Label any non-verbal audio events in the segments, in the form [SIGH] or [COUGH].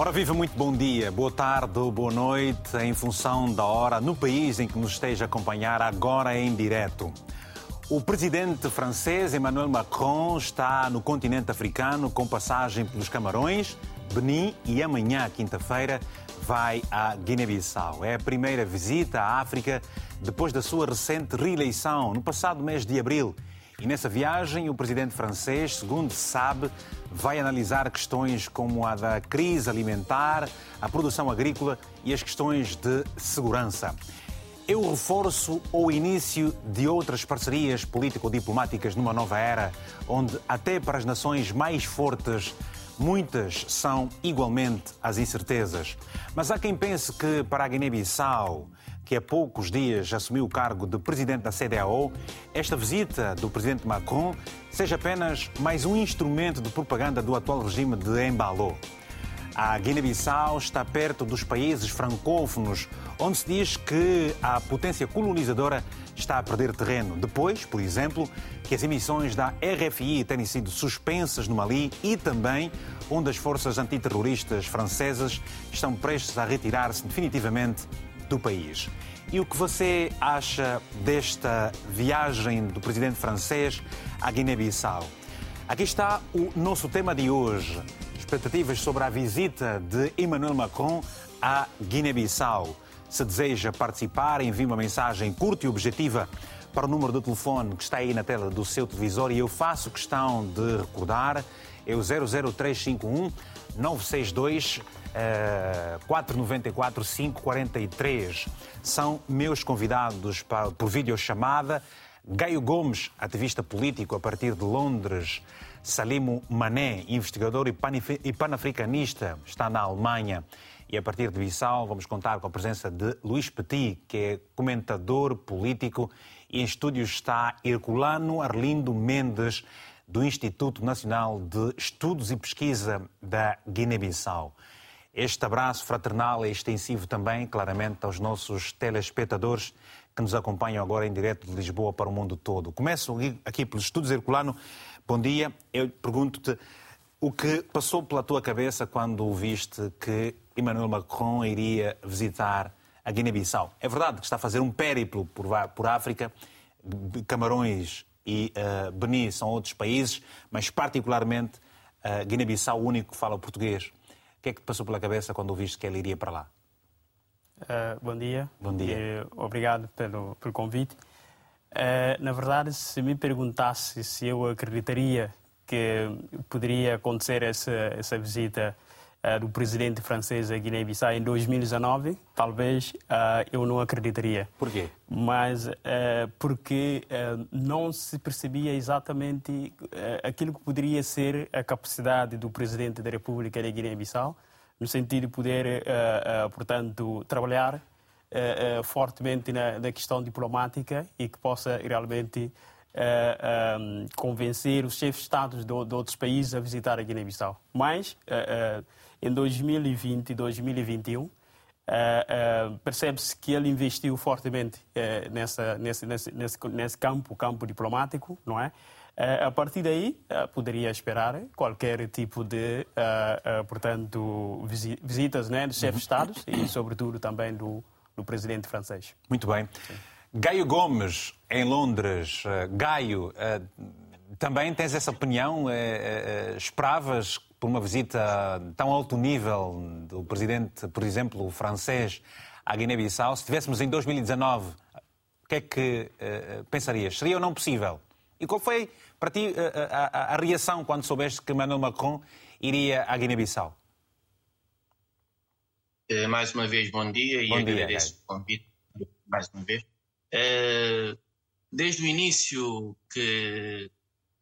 Ora viva, muito bom dia, boa tarde, boa noite, em função da hora, no país em que nos esteja a acompanhar agora em direto. O presidente francês Emmanuel Macron está no continente africano com passagem pelos Camarões, Benin e amanhã, quinta-feira, vai à Guiné-Bissau. É a primeira visita à África depois da sua recente reeleição no passado mês de abril. E nessa viagem, o presidente francês, segundo se sabe, vai analisar questões como a da crise alimentar, a produção agrícola e as questões de segurança. É o reforço ou início de outras parcerias político-diplomáticas numa nova era, onde até para as nações mais fortes muitas são igualmente as incertezas. Mas há quem pense que para a Guiné-Bissau que há poucos dias assumiu o cargo de presidente da CDAO, esta visita do presidente Macron seja apenas mais um instrumento de propaganda do atual regime de Embalo. A Guiné-Bissau está perto dos países francófonos, onde se diz que a potência colonizadora está a perder terreno. Depois, por exemplo, que as emissões da RFI terem sido suspensas no Mali e também onde as forças antiterroristas francesas estão prestes a retirar-se definitivamente do país. E o que você acha desta viagem do presidente francês à Guiné-Bissau? Aqui está o nosso tema de hoje. Expectativas sobre a visita de Emmanuel Macron à Guiné-Bissau. Se deseja participar, envie uma mensagem curta e objetiva para o número do telefone que está aí na tela do seu televisor e eu faço questão de recordar. É o 00351 962 494 543 são meus convidados para, por videochamada. Gaio Gomes, ativista político a partir de Londres. Salimo Mané, investigador e panafricanista, está na Alemanha. E a partir de Bissau vamos contar com a presença de Luís Petit, que é comentador político e em estúdio está Herculano Arlindo Mendes, do Instituto Nacional de Estudos e Pesquisa da Guiné-Bissau. Este abraço fraternal é extensivo também, claramente, aos nossos telespectadores que nos acompanham agora em direto de Lisboa para o mundo todo. Começo aqui pelos estudos Herculano. Bom dia. Eu pergunto-te o que passou pela tua cabeça quando ouviste que Emmanuel Macron iria visitar a Guiné-Bissau. É verdade que está a fazer um périplo por, por África, Camarões e uh, Benin são outros países, mas particularmente uh, Guiné-Bissau, o único que fala português. O que é que te passou pela cabeça quando ouviste que ele iria para lá? Uh, bom dia. Bom dia. E, obrigado pelo, pelo convite. Uh, na verdade, se me perguntasse se eu acreditaria que poderia acontecer essa, essa visita do presidente francês a Guiné-Bissau em 2019, talvez uh, eu não acreditaria. Por quê? Mas uh, porque não se percebia exatamente aquilo que poderia ser a capacidade do presidente da República da Guiné-Bissau, no sentido de poder, portanto, trabalhar fortemente na, questão diplomática e que possa realmente convencer os chefes de Estado de, de, outros países a visitar a Guiné-Bissau. Mas em 2020 e 2021, uh, uh, percebe-se que ele investiu fortemente uh, nessa, nesse, nesse, nesse, nesse, campo, campo diplomático, não é? Uh, a partir daí, poderia esperar qualquer tipo de, portanto, visitas né, de chefes de Estado e, sobretudo, também do, do presidente francês. Muito bem. Sim. Gaio Gomes, em Londres. Gaio, também tens essa opinião? Esperavas por uma visita tão alto nível do presidente, por exemplo, francês à Guiné-Bissau, se estivéssemos em 2019, o que é que uh, pensarias? Seria ou não possível? E qual foi, para ti, a, a, a reação quando soubeste que Emmanuel Macron iria à Guiné-Bissau? Mais uma vez, bom dia bom e dia, agradeço é. o convite mais uma vez. Desde o início que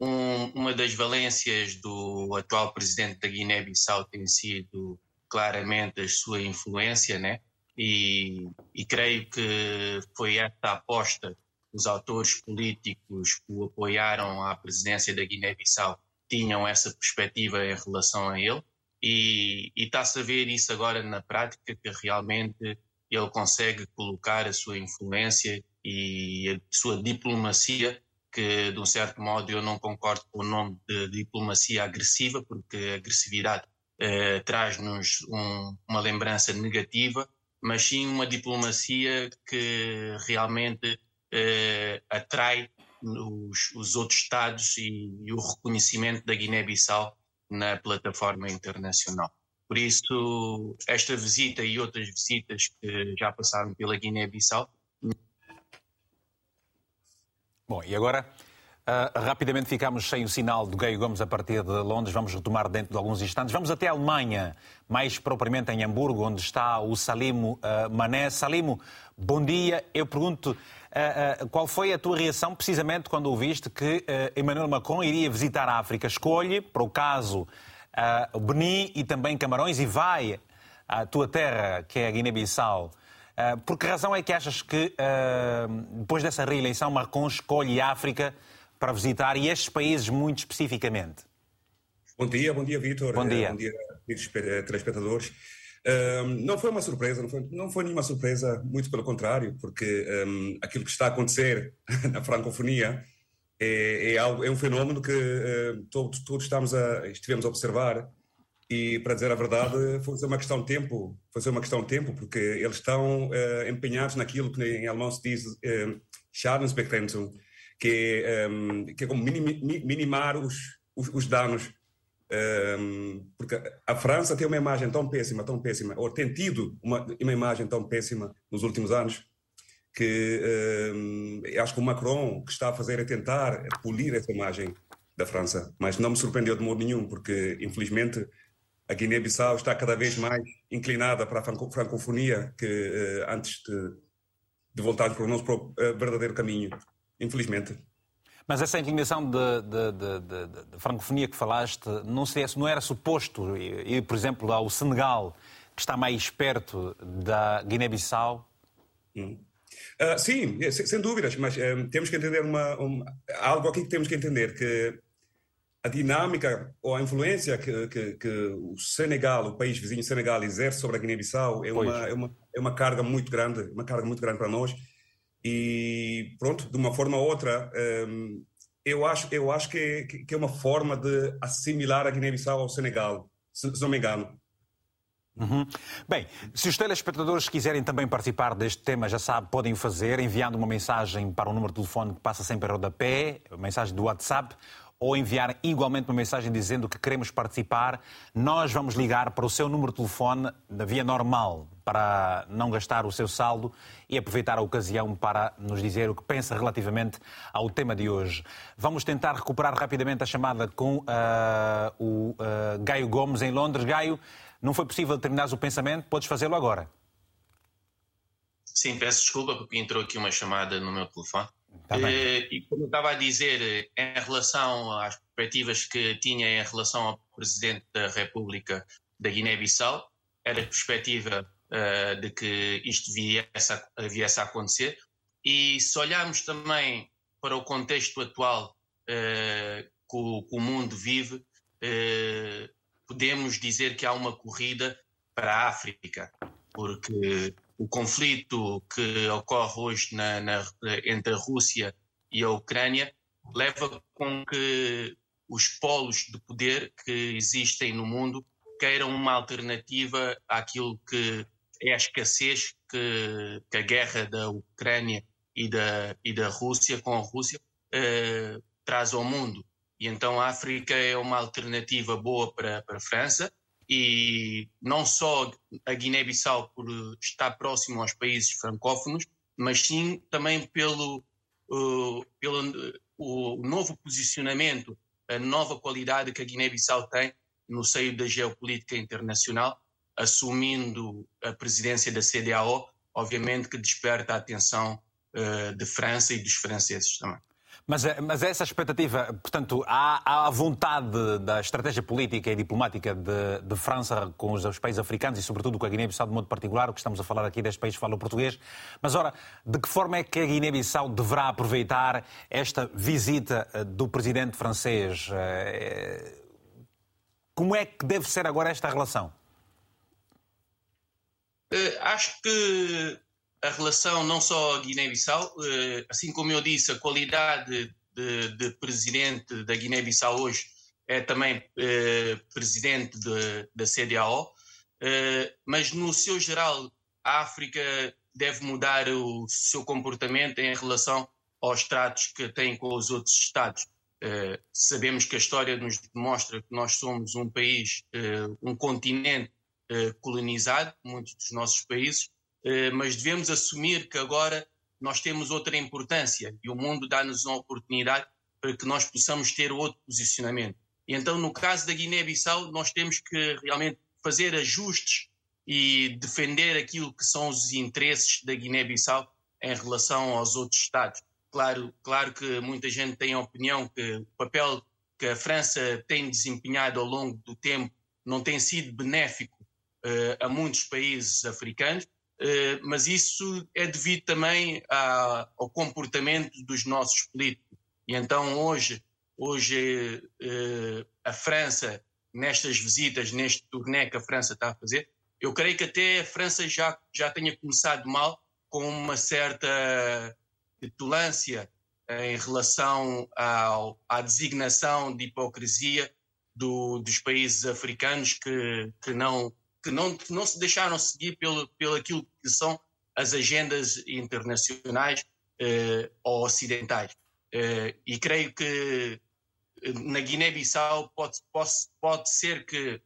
um, uma das valências do atual presidente da Guiné-Bissau tem sido claramente a sua influência, né? E, e creio que foi esta aposta os autores políticos que o apoiaram à presidência da Guiné-Bissau tinham essa perspectiva em relação a ele e, e está-se a ver isso agora na prática que realmente ele consegue colocar a sua influência e a sua diplomacia que, de um certo modo, eu não concordo com o nome de diplomacia agressiva, porque agressividade uh, traz-nos um, uma lembrança negativa, mas sim uma diplomacia que realmente uh, atrai os, os, outros Estados e, e o reconhecimento da Guiné-Bissau na plataforma internacional. Por isso, esta visita e outras visitas que já passaram pela Guiné-Bissau. Bom, e agora Uh, rapidamente ficamos sem o sinal do Gaio Gomes a partir de Londres. Vamos retomar dentro de alguns instantes. Vamos até a Alemanha, mais propriamente em Hamburgo, onde está o Salimo uh, Mané. Salimo, bom dia. Eu pergunto uh, qual foi a tua reação precisamente quando ouviste que Emmanuel Macron iria visitar a África? Escolhe, para o caso, Benin e também Camarões e vai à tua terra, que é a Guiné-Bissau. Por que razão é que achas que, depois dessa reeleição, Macron escolhe a África para visitar e estes países muito especificamente? Bom dia, bom dia, Vitor. Bom dia. Bom dia, eh, telespectadores. Um, não foi uma surpresa, não foi, não foi nenhuma surpresa, muito pelo contrário, porque um, aquilo que está a acontecer [LAUGHS] na francofonia é, é, algo, é um fenómeno que uh, todos, todos estamos a, estivemos a observar e, para dizer a verdade, foi uma questão de tempo, foi uma questão de tempo, porque eles estão uh, empenhados naquilo que em alemão se diz uh, que um, que é como minimar os, os, os danos. Um, porque a França tem uma imagem tão péssima, tão péssima, ou tem tido uma, uma imagem tão péssima nos últimos anos, que um, acho que o Macron que está a fazer é tentar polir essa imagem da França. Mas não me surpreendeu de modo nenhum, porque infelizmente a Guiné-Bissau está cada vez mais inclinada para a francofonia que uh, antes de, de voltar para o nosso uh, verdadeiro caminho infelizmente. Mas essa inclinação de, de, de, de, francofonia que falaste, não, sei, não era suposto ir, por exemplo, ao Senegal, que está mais perto da Guiné-Bissau? Hum. Uh, sim, é, sem, dúvidas, mas um, temos que entender uma, um, algo aqui que temos que entender, que a dinâmica ou a influência que, que, que, o Senegal, o país vizinho Senegal, exerce sobre a Guiné-Bissau é uma, é, uma, é uma carga muito grande, uma carga muito grande para nós e pronto, de uma forma ou outra, um, eu acho, eu acho que, é, que é uma forma de assimilar a Guiné-Bissau ao Senegal, se, se não me engano. Uhum. Bem, se os telespectadores quiserem também participar deste tema, já sabe, podem o fazer enviando uma mensagem para o número de telefone que passa sempre a rodapé, mensagem do WhatsApp, ou enviar igualmente uma mensagem dizendo que queremos participar, nós vamos ligar para o seu número de telefone da via normal, para não gastar o seu saldo e aproveitar a ocasião para nos dizer o que pensa relativamente ao tema de hoje. Vamos tentar recuperar rapidamente a chamada com uh, o uh, Gaio Gomes em Londres. Gaio, não foi possível terminar o pensamento, podes fazê-lo agora. Sim, peço desculpa porque entrou aqui uma chamada no meu telefone. Tá eh, e como eu estava a dizer, em relação às perspectivas que tinha em relação ao Presidente da República da Guiné-Bissau, era a perspectiva uh, de que isto viesse a, viesse a acontecer. E se olharmos também para o contexto atual uh, que, o, que, o, mundo vive, uh, podemos dizer que há uma corrida para a África, porque o conflito que ocorre hoje na, na, entre a Rússia e a Ucrânia leva com que os polos de poder que existem no mundo queiram uma alternativa àquilo que é a escassez que, que a guerra da Ucrânia e da, e da Rússia com a Rússia uh, traz ao mundo. E então a África é uma alternativa boa para, para a França, e não só a Guiné-Bissau por estar próximo aos países francófonos, mas sim também pelo, uh, pelo o novo posicionamento, a nova qualidade que a Guiné-Bissau tem no seio da geopolítica internacional, assumindo a presidência da CDAO, obviamente que desperta a atenção uh, de França e dos franceses também. Mas, eh, mas essa expectativa, portanto, há, há vontade da estratégia política e diplomática de, de França com os, os, países africanos e, sobretudo, com a Guiné-Bissau de modo particular, o que estamos a falar aqui deste país que fala português. Mas, ora, de que forma é que a Guiné-Bissau deverá aproveitar esta visita eh, do presidente francês? Eh, como é que deve ser agora esta relação? Acho que a relação não só Guiné-Bissau, eh, assim como eu disse, a qualidade de, de presidente da Guiné-Bissau hoje é também eh, presidente de, da CDAO, eh, mas no seu geral a África deve mudar o seu comportamento em relação aos tratos que tem com os outros Estados. Eh, sabemos que a história nos demonstra que nós somos um país, eh, um continente eh, colonizado, muitos dos nossos países, mas devemos assumir que agora nós temos outra importância e o mundo dá-nos uma oportunidade para que nós possamos ter outro posicionamento. E então, no caso da Guiné-Bissau, nós temos que realmente fazer ajustes e defender aquilo que são os interesses da Guiné-Bissau em relação aos outros Estados. Claro, claro que muita gente tem a opinião que o papel que a França tem desempenhado ao longo do tempo não tem sido benéfico uh, a muitos países africanos, mas isso é devido também ao comportamento dos nossos políticos. E então hoje, hoje uh, a França, nestas visitas, neste turnê que a França está a fazer, eu creio que até a França já, já tenha começado mal com uma certa petulância em relação ao, à designação de hipocrisia do, dos países africanos que, que, não, que, não, não se deixaram seguir pelo, pelo aquilo que são as agendas internacionais eh, ou ocidentais. Eh, e creio que eh, na Guiné-Bissau pode, pode, pode ser que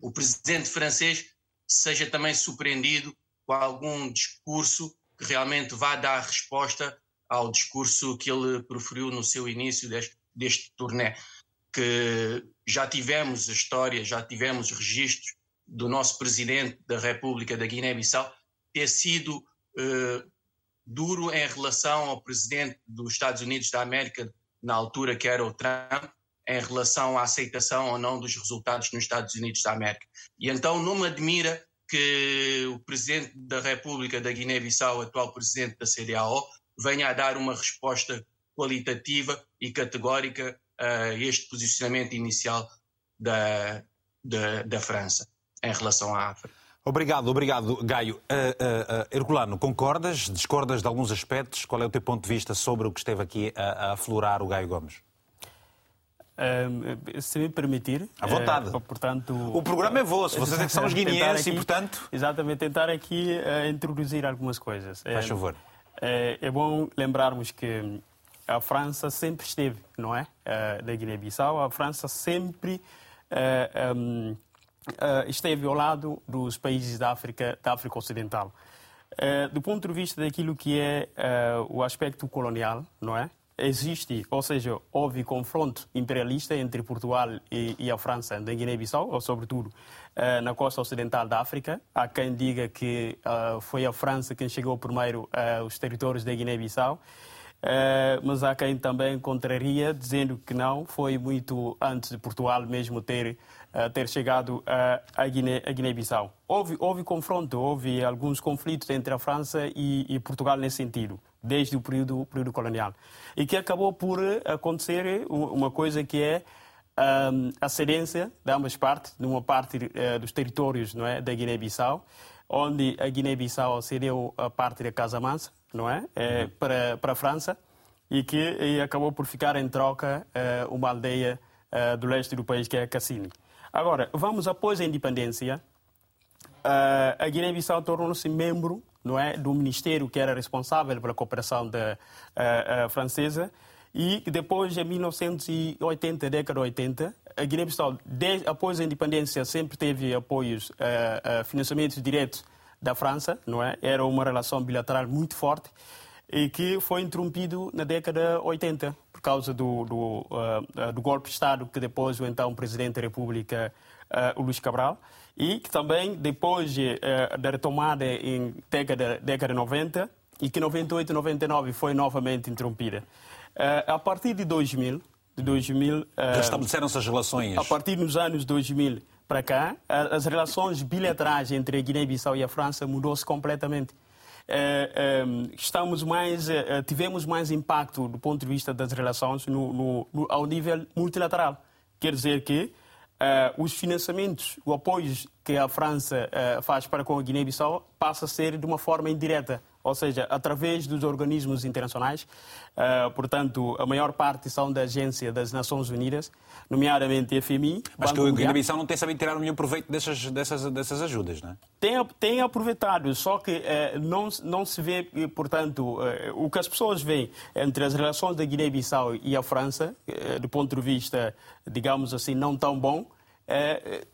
o presidente francês seja também surpreendido com algum discurso que realmente vá dar resposta ao discurso que ele proferiu no seu início deste, deste turnê, que já tivemos a história, já tivemos registros do nosso presidente da República da Guiné-Bissau ter sido eh, duro em relação ao presidente dos Estados Unidos da América, na altura que era o Trump, em relação à aceitação ou não dos resultados nos Estados Unidos da América. E então não me admira que o presidente da República da Guiné-Bissau, atual presidente da CDAO, venha a dar uma resposta qualitativa e categórica a este posicionamento inicial da, da, da França em relação à África. Obrigado, obrigado, Gaio. Uh, uh, uh, Herculano, concordas, discordas de alguns aspectos? Qual é o teu ponto de vista sobre o que esteve aqui a, a aflorar o Gaio Gomes? se me permitir. À vontade. Uh, portanto, o programa é vosso, vocês é que são os [LAUGHS] guineenses e, portanto. Exatamente, tentar aqui uh, introduzir algumas coisas. Faz favor. É, é bom lembrarmos que a França sempre esteve, não é? Uh, da Guiné-Bissau, a França sempre uh, um, uh, esteve ao lado dos países da África, da África Ocidental. do ponto de vista daquilo que é o aspecto colonial, não é? Existe, ou seja, houve confronto imperialista entre Portugal e, e a França na Guiné-Bissau, ou sobretudo uh, na costa ocidental da África. Há quem diga que uh, foi a França quem chegou primeiro aos territórios da Guiné-Bissau. Uh, mas há quem também contraria, dizendo que não, foi muito antes de Portugal mesmo ter, uh, ter chegado a Guiné-Bissau. Guiné houve, houve confronto, houve alguns conflitos entre a França e, e Portugal nesse sentido, desde o período, período colonial. E que acabou por acontecer uma coisa que é um, a cedência de ambas partes, numa parte uh, dos territórios não é, da Guiné-Bissau, onde a Guiné-Bissau cedeu a parte da Casa Mansa, não é, é para, para a França, e que e acabou por ficar em troca uh, uma aldeia uh, do leste do país, que é Cassini. Agora, vamos após a independência, a Guiné-Bissau tornou-se membro não é, do ministério que era responsável pela cooperação da, francesa, e depois, em 1980, década de 80, a Guiné-Bissau, após a independência, sempre teve apoios, uh, uh, financiamentos diretos da França, não é? Era uma relação bilateral muito forte e que foi interrompido na década de 80 por causa do, do, uh, do golpe de Estado que depois o então presidente da República, o Luís Cabral, e que também depois da retomada em década, década de 90 e que 98 99 foi novamente interrompida. Uh, a partir de 2000, de 2000 uh, estabeleceram-se as relações. A partir dos anos 2000 para cá, as relações bilaterais entre a Guiné-Bissau e a França mudou-se completamente. Uh, estamos mais, tivemos mais impacto do ponto de vista das relações no, no, no, ao nível multilateral. Quer dizer que os financiamentos, o apoio que a França uh, faz para com a Guiné-Bissau passa a ser de uma forma indireta, ou seja, através dos organismos internacionais. Uh, portanto, a maior parte são da Agência das Nações Unidas, nomeadamente a FMI. Mas que a Guiné-Bissau não tem sabido tirar nenhum proveito dessas, dessas, dessas ajudas, não é? Tem, tem aproveitado, só que uh, não, não se vê, portanto, o que as pessoas veem entre as relações da Guiné-Bissau e a França, do ponto de vista, digamos assim, não tão bom,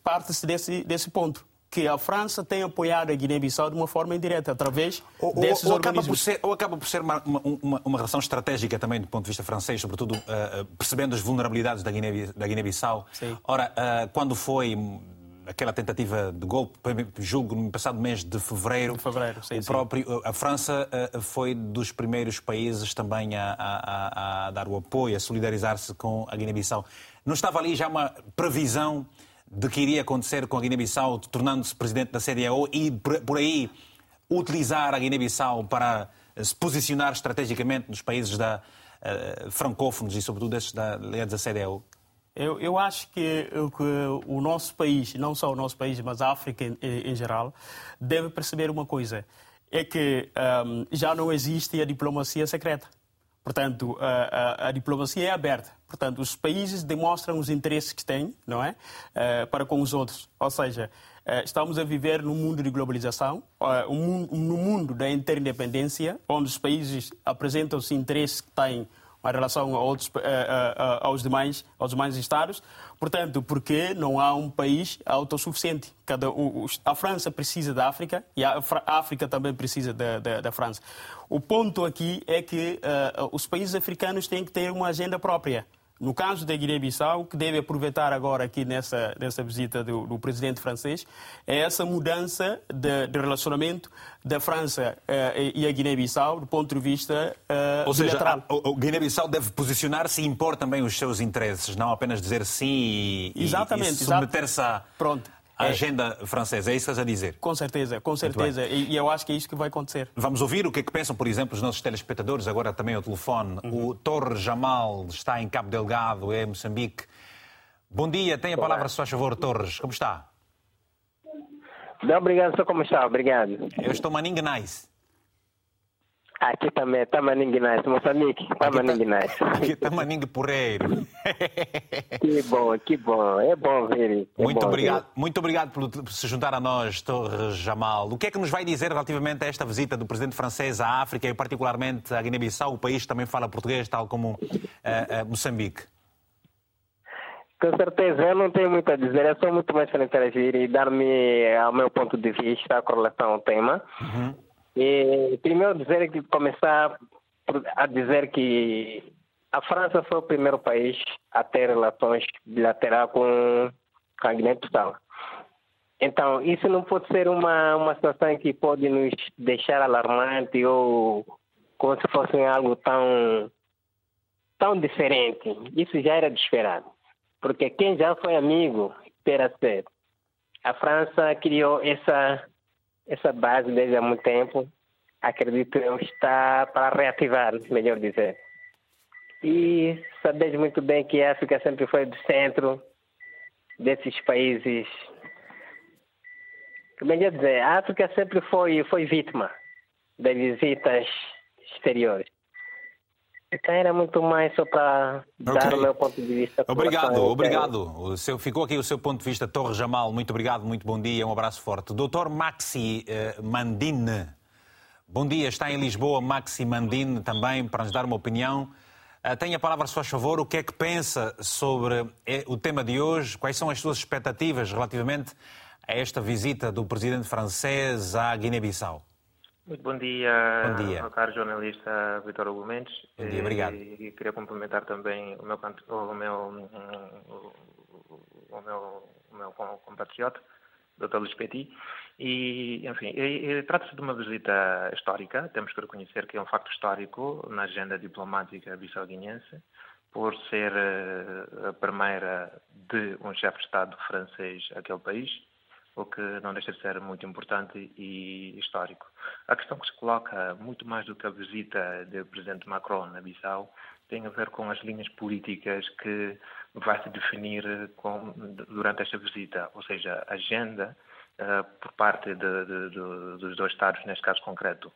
parte-se desse, desse ponto que a França tem apoiado a Guiné-Bissau de uma forma indireta, através ou, desses ou, ou organismos. Acaba ser, ou acaba por ser uma, uma, uma, relação estratégica também do ponto de vista francês, sobretudo uh, percebendo as vulnerabilidades da Guiné-Bissau. Guiné Ora, uh, quando foi aquela tentativa de golpe, julgo no passado mês de fevereiro, de fevereiro sim, o próprio, a França foi dos primeiros países também a, a, a dar o apoio, a solidarizar-se com a Guiné-Bissau. Não estava ali já uma previsão de que iria acontecer com a Guiné-Bissau tornando-se presidente da CDAO e por aí utilizar a Guiné-Bissau para se posicionar estrategicamente nos países da, uh, francófonos e sobretudo esses da, da CDAO? Eu, eu acho que, que, o nosso país, não só o nosso país, mas a África em, em geral, deve perceber uma coisa: é que um, já não existe a diplomacia secreta. Portanto, a, a, a, diplomacia é aberta. Portanto, os países demonstram os interesses que têm, não é, uh, para com os outros. Ou seja, uh, estamos a viver num mundo de globalização, uh, um, no mundo da interdependência, onde os países apresentam os interesses que têm em relação a outros, aos, demais, aos demais Estados. Portanto, porque não há um país autossuficiente. Cada, o, a França precisa da África e a África também precisa da, da, da França. O ponto aqui é que uh, os países africanos têm que ter uma agenda própria. No caso da Guiné-Bissau, que deve aproveitar agora aqui nessa, nessa visita do, do presidente francês, é essa mudança de, de relacionamento da França uh, e a Guiné-Bissau do ponto de vista uh, Ou seja, a, o Guiné-Bissau deve posicionar-se e impor também os seus interesses, não apenas dizer sim e, Exatamente, e submeter-se a... Pronto a é. agenda francesa. É isso que estás a dizer? Com certeza, com certeza. E, e, eu acho que é isso que vai acontecer. Vamos ouvir o que é que pensam, por exemplo, os nossos telespectadores, agora também ao telefone. Uhum. O Torre Jamal está em Cabo Delgado, é Moçambique. Bom dia, tem a palavra, se faz favor, Torres. Como está? Não, obrigado, só como está, obrigado. Eu estou maningue nice. Aqui também, Tamaningue Nice, Moçambique, Tamaningue tá, Nice. Aqui Tamaningue Porreiro. [LAUGHS] Que bom, que bom, é bom ver. É muito, bom obrigado, ver. muito obrigado por se juntar a nós, Torres Jamal. O que é que nos vai dizer relativamente a esta visita do presidente francês à África e particularmente à Guiné-Bissau, o país que também fala português, tal como uh, uh, Moçambique? Com certeza, eu não tenho muito a dizer, é só muito mais para interagir e dar-me o meu ponto de vista com relação ao tema. Uhum. E, primeiro dizer que começar a dizer que a França foi o primeiro país a ter relações bilaterais com a Guiné-Bissau. Então, isso não pode ser uma, uma situação que pode nos deixar alarmante ou como se fosse algo tão, tão diferente. Isso já era de esperado. Porque quem já foi amigo, terá ser. A França criou essa essa base desde há muito tempo, acredito eu, está para reativar, melhor dizer. E sabes muito bem que a África sempre foi do centro desses países. Melhor dizer, a África sempre foi, foi vítima das visitas exteriores. Então era muito mais só para okay. dar o meu ponto de vista. Obrigado, obrigado. O seu, ficou aqui o seu ponto de vista, Torre Jamal. Muito obrigado, muito bom dia, um abraço forte. Doutor Maxi uh, Mandine, bom dia, está em Lisboa, Maxi Mandine também, para nos dar uma opinião. Uh, tenha a palavra, se faz favor, o que é que pensa sobre eh, o tema de hoje? Quais são as suas expectativas relativamente a esta visita do presidente francês à Guiné-Bissau? Muito bom dia, bom dia. ao caro jornalista Vitor Hugo Mendes. Bom dia, obrigado. E, e queria cumprimentar também o meu, o meu, o meu, o meu compatriota, Dr. Luís Petit. E, enfim, trata-se de uma visita histórica, temos que reconhecer que é um facto histórico na agenda diplomática bissau-guinense, por ser eh, a primeira de um chefe de Estado francês àquele país o que não deixa de ser muito importante e histórico. A questão que se coloca, muito mais do que a visita do presidente Macron na Bissau, tem a ver com as linhas políticas que vai se definir com, durante esta visita, ou seja, a agenda uh, por parte de, de, de, dos dois Estados, neste caso concreto.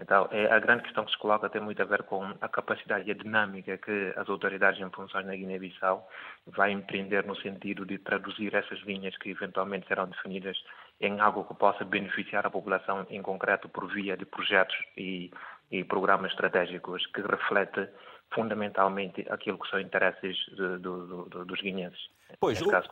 Então, é, a grande questão que se coloca tem muito a ver com a capacidade e a dinâmica que as autoridades em funções na Guiné-Bissau vai empreender no sentido de traduzir essas linhas que eventualmente serão definidas em algo que possa beneficiar a população em concreto por via de projetos e, e programas estratégicos que reflete fundamentalmente aquilo que são interesses de, de, de, dos guineenses. Pois, o, caso,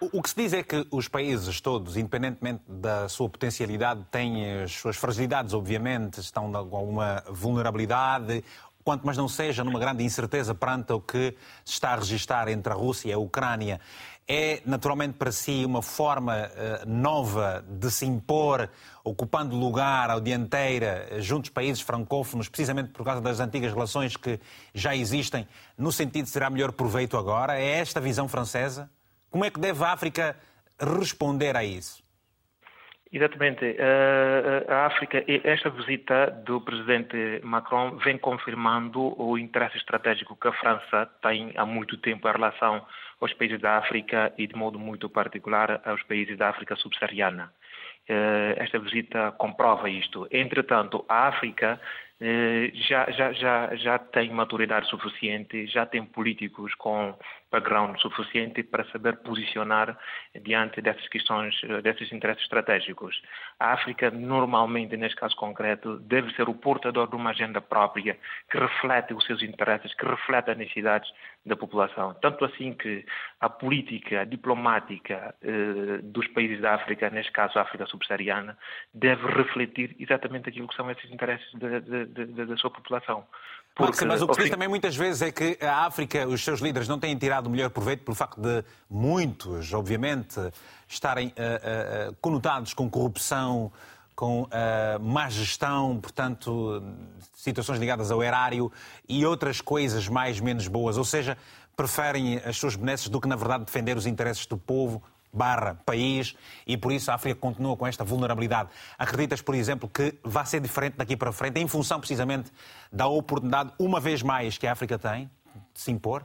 o, que se diz é que os países todos, independentemente da sua potencialidade, têm as suas fragilidades, obviamente, estão com alguma vulnerabilidade, quanto mais não seja numa grande incerteza perante o que se está a registrar entre a Rússia e a Ucrânia. É naturalmente para si uma forma uh, nova de se impor, ocupando lugar ao dianteira eh, junto países francófonos, precisamente por causa das antigas relações que já existem, no sentido de será melhor proveito agora? É esta a visão francesa? Como é que deve a África responder a isso? Exatamente. Eh, a África, esta visita do presidente Macron vem confirmando o interesse estratégico que a França tem há muito tempo em relação aos países da África e, de modo muito particular, aos países da África subsaariana. Eh, esta visita comprova isto. Entretanto, a África eh, já, já, já, já tem maturidade suficiente, já tem políticos com background suficiente para saber posicionar diante dessas questões, desses interesses estratégicos. A África, normalmente, neste caso concreto, deve ser o portador de uma agenda própria que reflete os seus interesses, que reflete as necessidades da população. Tanto assim que a política diplomática eh, dos países da África, neste caso a África subsaariana, deve refletir exatamente aquilo que são esses interesses da sua população. Porque, mas o que se diz também muitas vezes é que a África, os seus líderes não têm tirado o melhor proveito pelo facto de muitos, obviamente, estarem uh, uh, conotados com corrupção, com uh, má gestão, portanto, situações ligadas ao erário e outras coisas mais menos boas. Ou seja, preferem as suas benesses do que, na verdade, defender os interesses do povo barra país e por isso a África continua com esta vulnerabilidade. Acreditas, por exemplo, que vai ser diferente daqui para frente em função precisamente da oportunidade, uma vez mais, que a África tem de se impor?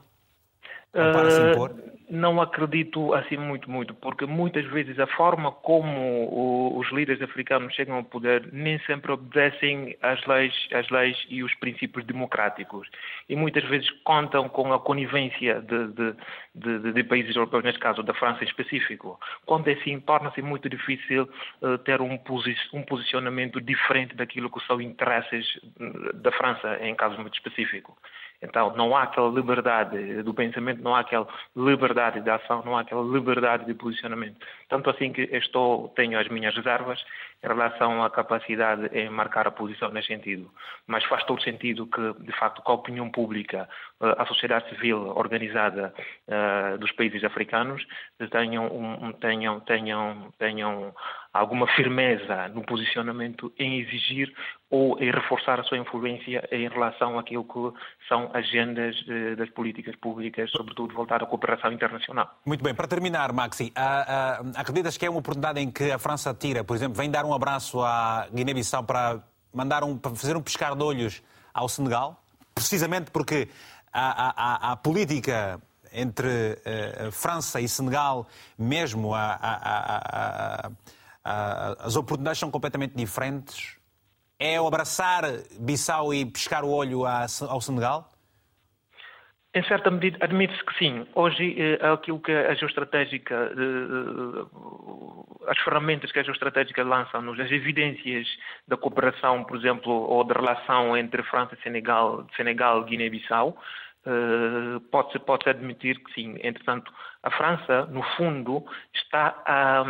Para se impor? Uh, não acredito assim muito, muito, porque muitas vezes a forma como os líderes africanos chegam ao poder nem sempre obedecem às leis, às leis e os princípios democráticos. E muitas vezes contam com a conivência de, de, de, de países europeus, neste caso da França em específico. Quando é assim, torna-se muito difícil uh, ter um, posi um posicionamento diferente daquilo que são interesses da França, em caso muito específico. Então, não há aquela liberdade do pensamento, não há aquela liberdade de ação, não há aquela liberdade de posicionamento. Tanto assim que estou, tenho as minhas reservas em relação à capacidade em marcar a posição nesse sentido. Mas faz todo sentido que, de facto, com a opinião pública, eh, a sociedade civil organizada uh, dos países africanos tenham, um, tenham, tenham, tenham alguma firmeza no posicionamento em exigir ou em reforçar a sua influência em relação àquilo que são agendas uh, das políticas públicas, sobretudo voltar à cooperação internacional. Muito bem, para terminar, Maxi, uh, uh, acreditas que é uma oportunidade em que a França tira, por exemplo, vem dar um abraço à Guiné-Bissau para, mandar um, para fazer um pescar de olhos ao Senegal, precisamente porque a, a, a política entre uh, França e Senegal, mesmo a, as oportunidades são completamente diferentes. É o abraçar Bissau e pescar o olho ao Senegal? Em certa medida, admite-se que sim. Hoje, eh, aquilo que a geoestratégica, eh, as ferramentas que a geoestratégica lança-nos, as evidências da cooperação, por exemplo, ou da relação entre França e Senegal, Senegal Guiné-Bissau, eh, pode-se pode admitir que sim. Entretanto, a França, no fundo, está a,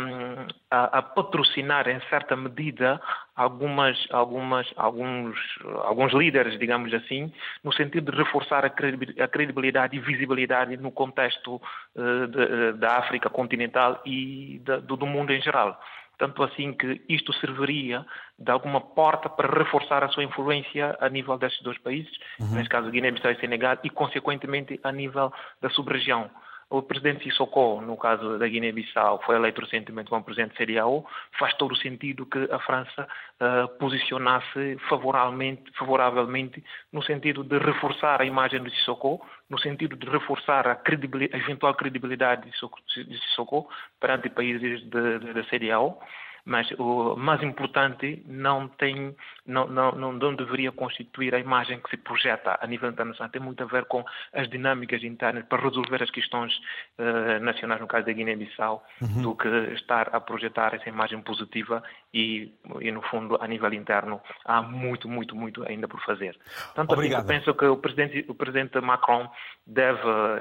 a, a, patrocinar, em certa medida, algumas, algumas, alguns, alguns líderes, digamos assim, no sentido de reforçar a credibilidade e visibilidade no contexto uh, de, eh, da África continental e do mundo em geral. Tanto assim que isto serviria de alguma porta para reforçar a sua influência a nível destes dois países, uhum. neste caso Guiné-Bissau e Senegal, e consequentemente a nível da sub-região. O presidente Sissoko, no caso da Guiné-Bissau, foi eleito recentemente como presidente da CDAO, faz todo o sentido que a França uh, posicionasse favoravelmente, no sentido de reforçar a imagem de Sissoko, no sentido de reforçar a, credibilidade, a eventual credibilidade de Sissoko perante países da CDAO mas o mais importante não tem, não, não, não deveria constituir a imagem que se projeta a nível internacional. Tem muito a ver com as dinâmicas internas para resolver as questões uh, nacionais, no caso da Guiné-Bissau, uhum. do que estar a projetar essa imagem positiva e, e, no fundo, a nível interno, há muito, muito, muito ainda por fazer. Tanto assim, eu penso que o presidente, o presidente Macron deve,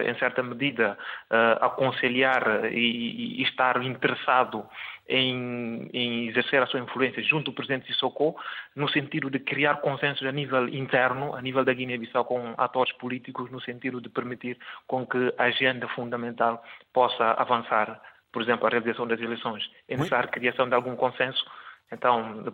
em certa medida, uh, aconselhar e, e estar interessado em, em, exercer a sua influência junto do presidente Sissoko, no sentido de criar consensos a nível interno, a nível da Guiné-Bissau, com atores políticos, no sentido de permitir com que a agenda fundamental possa avançar, por exemplo, a realização das eleições. É necessário a criação de algum consenso então,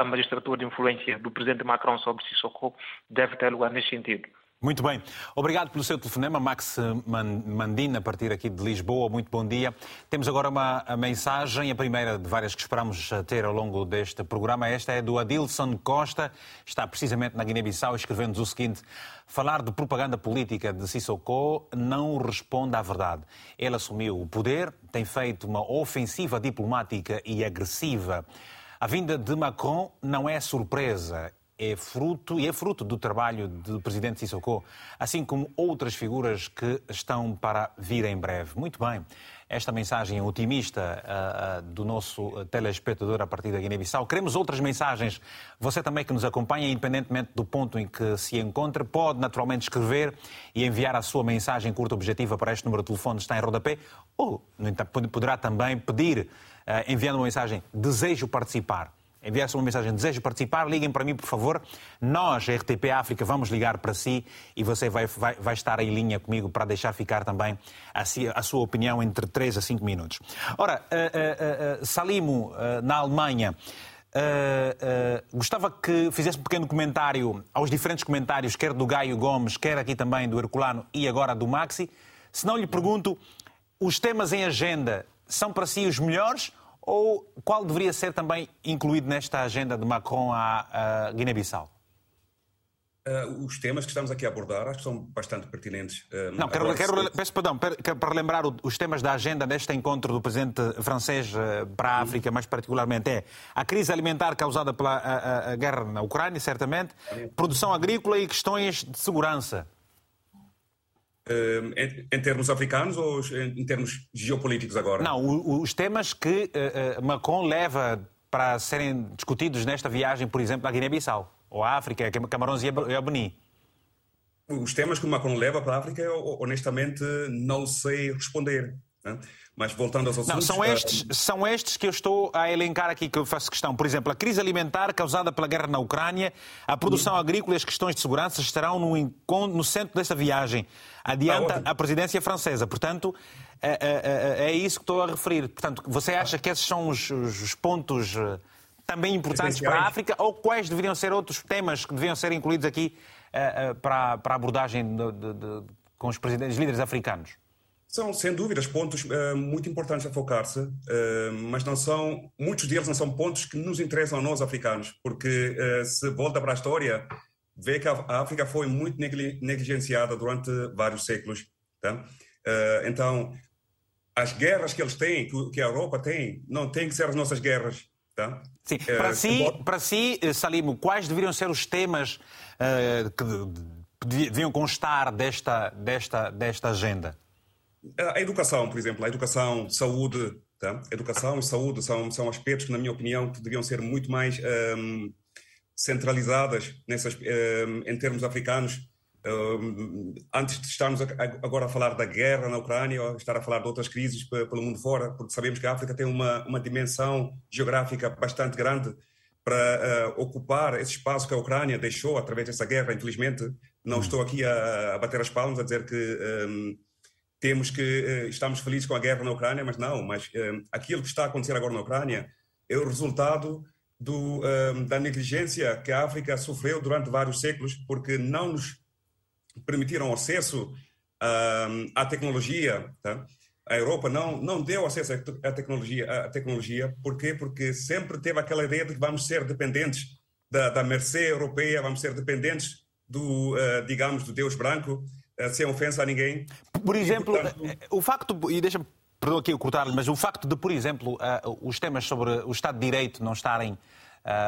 a magistratura de influência do presidente Macron sobre Sissoko deve ter lugar nesse sentido. Muito bem. Obrigado pelo seu telefonema, Max Mandina, a partir aqui de Lisboa. Muito bom dia. Temos agora uma mensagem, a primeira de várias que esperamos ter ao longo deste programa. Esta é do Adilson Costa, está precisamente na Guiné-Bissau, escrevendo-nos o seguinte: Falar de propaganda política de Sissoko não responde à verdade. Ele assumiu o poder, tem feito uma ofensiva diplomática e agressiva. A vinda de Macron não é surpresa é fruto e é fruto do trabalho do presidente Sissoko, assim como outras figuras que estão para vir em breve. Muito bem. Esta mensagem otimista uh, uh, do nosso telespectador a partir da Guiné-Bissau. Queremos outras mensagens. Você também que nos acompanha, independentemente do ponto em que se encontra, pode naturalmente escrever e enviar a sua mensagem curta objetiva para este número de telefone está em rodapé ou, poderá também pedir, uh, enviando uma mensagem, desejo participar enviar-se uma mensagem, desejo participar, liguem para mim, por favor. Nós, RTP África, vamos ligar para si e você vai, vai, vai estar em linha comigo para deixar ficar também a, a, sua opinião entre 3 a 5 minutos. Ora, uh, uh, uh, Salimo, na Alemanha, gostava que fizesse um pequeno comentário aos diferentes comentários, quer do Gaio Gomes, quer aqui também do Herculano e agora do Maxi. Se não lhe pergunto, os temas em agenda são para si os melhores ou qual deveria ser também incluído nesta agenda de Macron à, à Guiné-Bissau? Uh, os temas que estamos aqui a abordar acho que são bastante pertinentes. Uh, Não, quero, quero, peço perdão, para relembrar os temas da agenda deste encontro do presidente francês uh, para a África, mais particularmente, é a crise alimentar causada pela a, a guerra na Ucrânia, certamente, produção agrícola e questões de segurança. Uh, em, termos africanos ou em, termos geopolíticos agora? Não, os temas que uh, Macron leva para serem discutidos nesta viagem, por exemplo, à Guiné-Bissau, ou à África, Camarões e a Benin. Os temas que Macron leva para a África, honestamente, não sei responder. Né? Mas voltando aos assuntos... Não, são estes, são estes que eu estou a elencar aqui, que eu faço questão. Por exemplo, a crise alimentar causada pela guerra na Ucrânia, a produção agrícola e as questões de segurança estarão no, no centro desta viagem. Adianta ah, a presidência francesa. Portanto, é, é, é, isso que estou a referir. Portanto, você acha que esses são os, os pontos eh, também importantes para a África ou quais deveriam ser outros temas que deveriam ser incluídos aqui para, para a abordagem de, de, de, com os presidentes líderes africanos? São, sem dúvidas, pontos uh, muito importantes a focar-se, uh, mas não são, muitos deles não são pontos que nos interessam a nós africanos, porque uh, se volta para a história, vê que a África foi muito negligenciada durante vários séculos. Tá? então, as guerras que eles têm, que a Europa tem, não têm que ser as nossas guerras. Tá? Sim. Para, si, para si, Salimo, quais deveriam ser os temas que deviam constar desta, desta, desta agenda? A educação, por exemplo, a educação, saúde, tá? educação e saúde são, são aspectos que, na minha opinião, que deviam ser muito mais um, centralizadas nessas, um, em termos africanos. Um, antes de estarmos agora a falar da guerra na Ucrânia ou estar a falar de outras crises pelo mundo fora, porque sabemos que a África tem uma, uma dimensão geográfica bastante grande para uh, ocupar esse espaço que a Ucrânia deixou através dessa guerra, infelizmente. Não hum. estou aqui a, a, bater as palmas, a dizer que um, temos que uh, estamos felizes com a guerra na Ucrânia, mas não, mas uh, aquilo que está a acontecer agora na Ucrânia é o resultado do, uh, da negligência que a África sofreu durante vários séculos, porque não nos permitiram acesso à tecnologia, tá? a Europa não, não deu acesso à tecnologia, à tecnologia. Por quê? Porque sempre teve aquela ideia de que vamos ser dependentes da, da mercê europeia, vamos ser dependentes do, digamos, do Deus branco, sem ofensa a ninguém. Por exemplo, e, portanto... Eh, o facto, e deixa-me, perdão aqui eu cortar-lhe, mas o facto de, por exemplo, os temas sobre o Estado de Direito não estarem,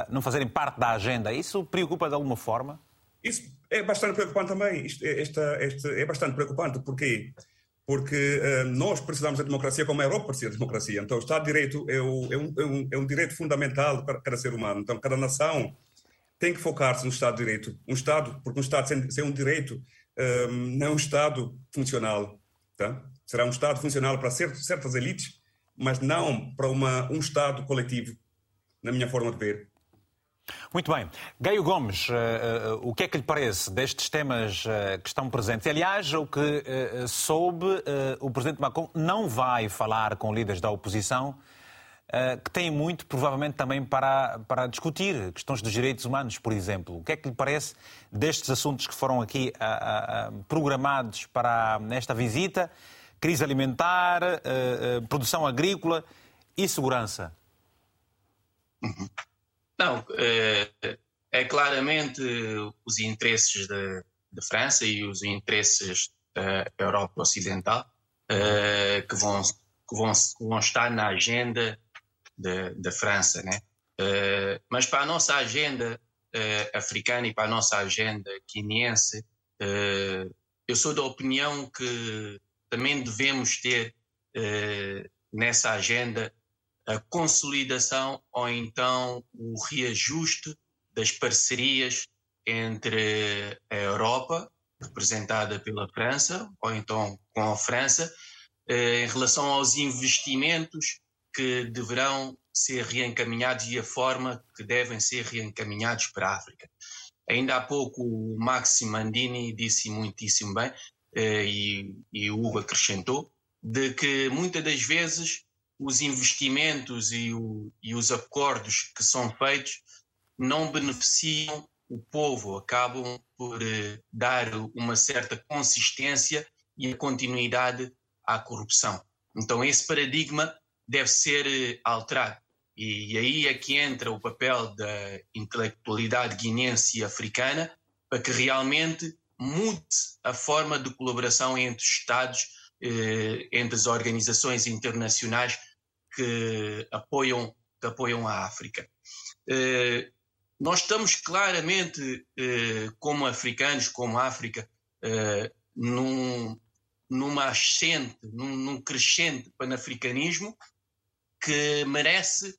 não fazerem parte da agenda, isso preocupa de alguma forma? Isso é bastante preocupante também. Isto, esta, este, é bastante preocupante. Porquê? porque uh, nós precisamos da democracia como a Europa precisa da democracia. Então, o Estado de Direito é, o, é, um, é, um, é um, direito fundamental para cada ser humano. Então, cada nação tem que focar-se no Estado de Direito. Um Estado, porque um Estado sem, sem um direito um, não é um Estado funcional. Tá? Será um Estado funcional para certas elites, mas não para uma, um Estado coletivo, na minha forma de ver. Muito bem. Gaio Gomes, uh, uh, o que é que lhe parece destes temas uh, que estão presentes? Aliás, o que soube, o Presidente Macron não vai falar com líderes da oposição, que têm muito, provavelmente, também para, para discutir questões dos direitos humanos, por exemplo. O que é que lhe parece destes assuntos que foram aqui programados para esta visita? Crise alimentar, produção agrícola e segurança. Não, é, é claramente os interesses da França e os interesses da Europa Ocidental é, que, vão, que, vão, vão estar na agenda da França, né? É, mas para a nossa agenda africana e para a nossa agenda quiniense, eu sou da opinião que também devemos ter nessa agenda a consolidação ou então o reajuste das parcerias entre a Europa, representada pela França, ou então com a França, eh, em relação aos investimentos que deverão ser reencaminhados e a forma que devem ser reencaminhados para a África. Ainda há pouco o Maxi Mandini disse muitíssimo bem, eh, e, e o Hugo acrescentou, de que muitas das vezes os investimentos e, o, e os acordos que são feitos não beneficiam o povo, acabam por eh, dar uma certa consistência e continuidade à corrupção. Então, esse paradigma deve ser eh, alterado. E, aí é que entra o papel da intelectualidade guinense e africana para que realmente mude a forma de colaboração entre os Estados, eh, entre as organizações internacionais que apoiam, que apoiam a África. Eh, nós estamos claramente, como africanos, como África, num, numa ascente, num, num crescente panafricanismo que merece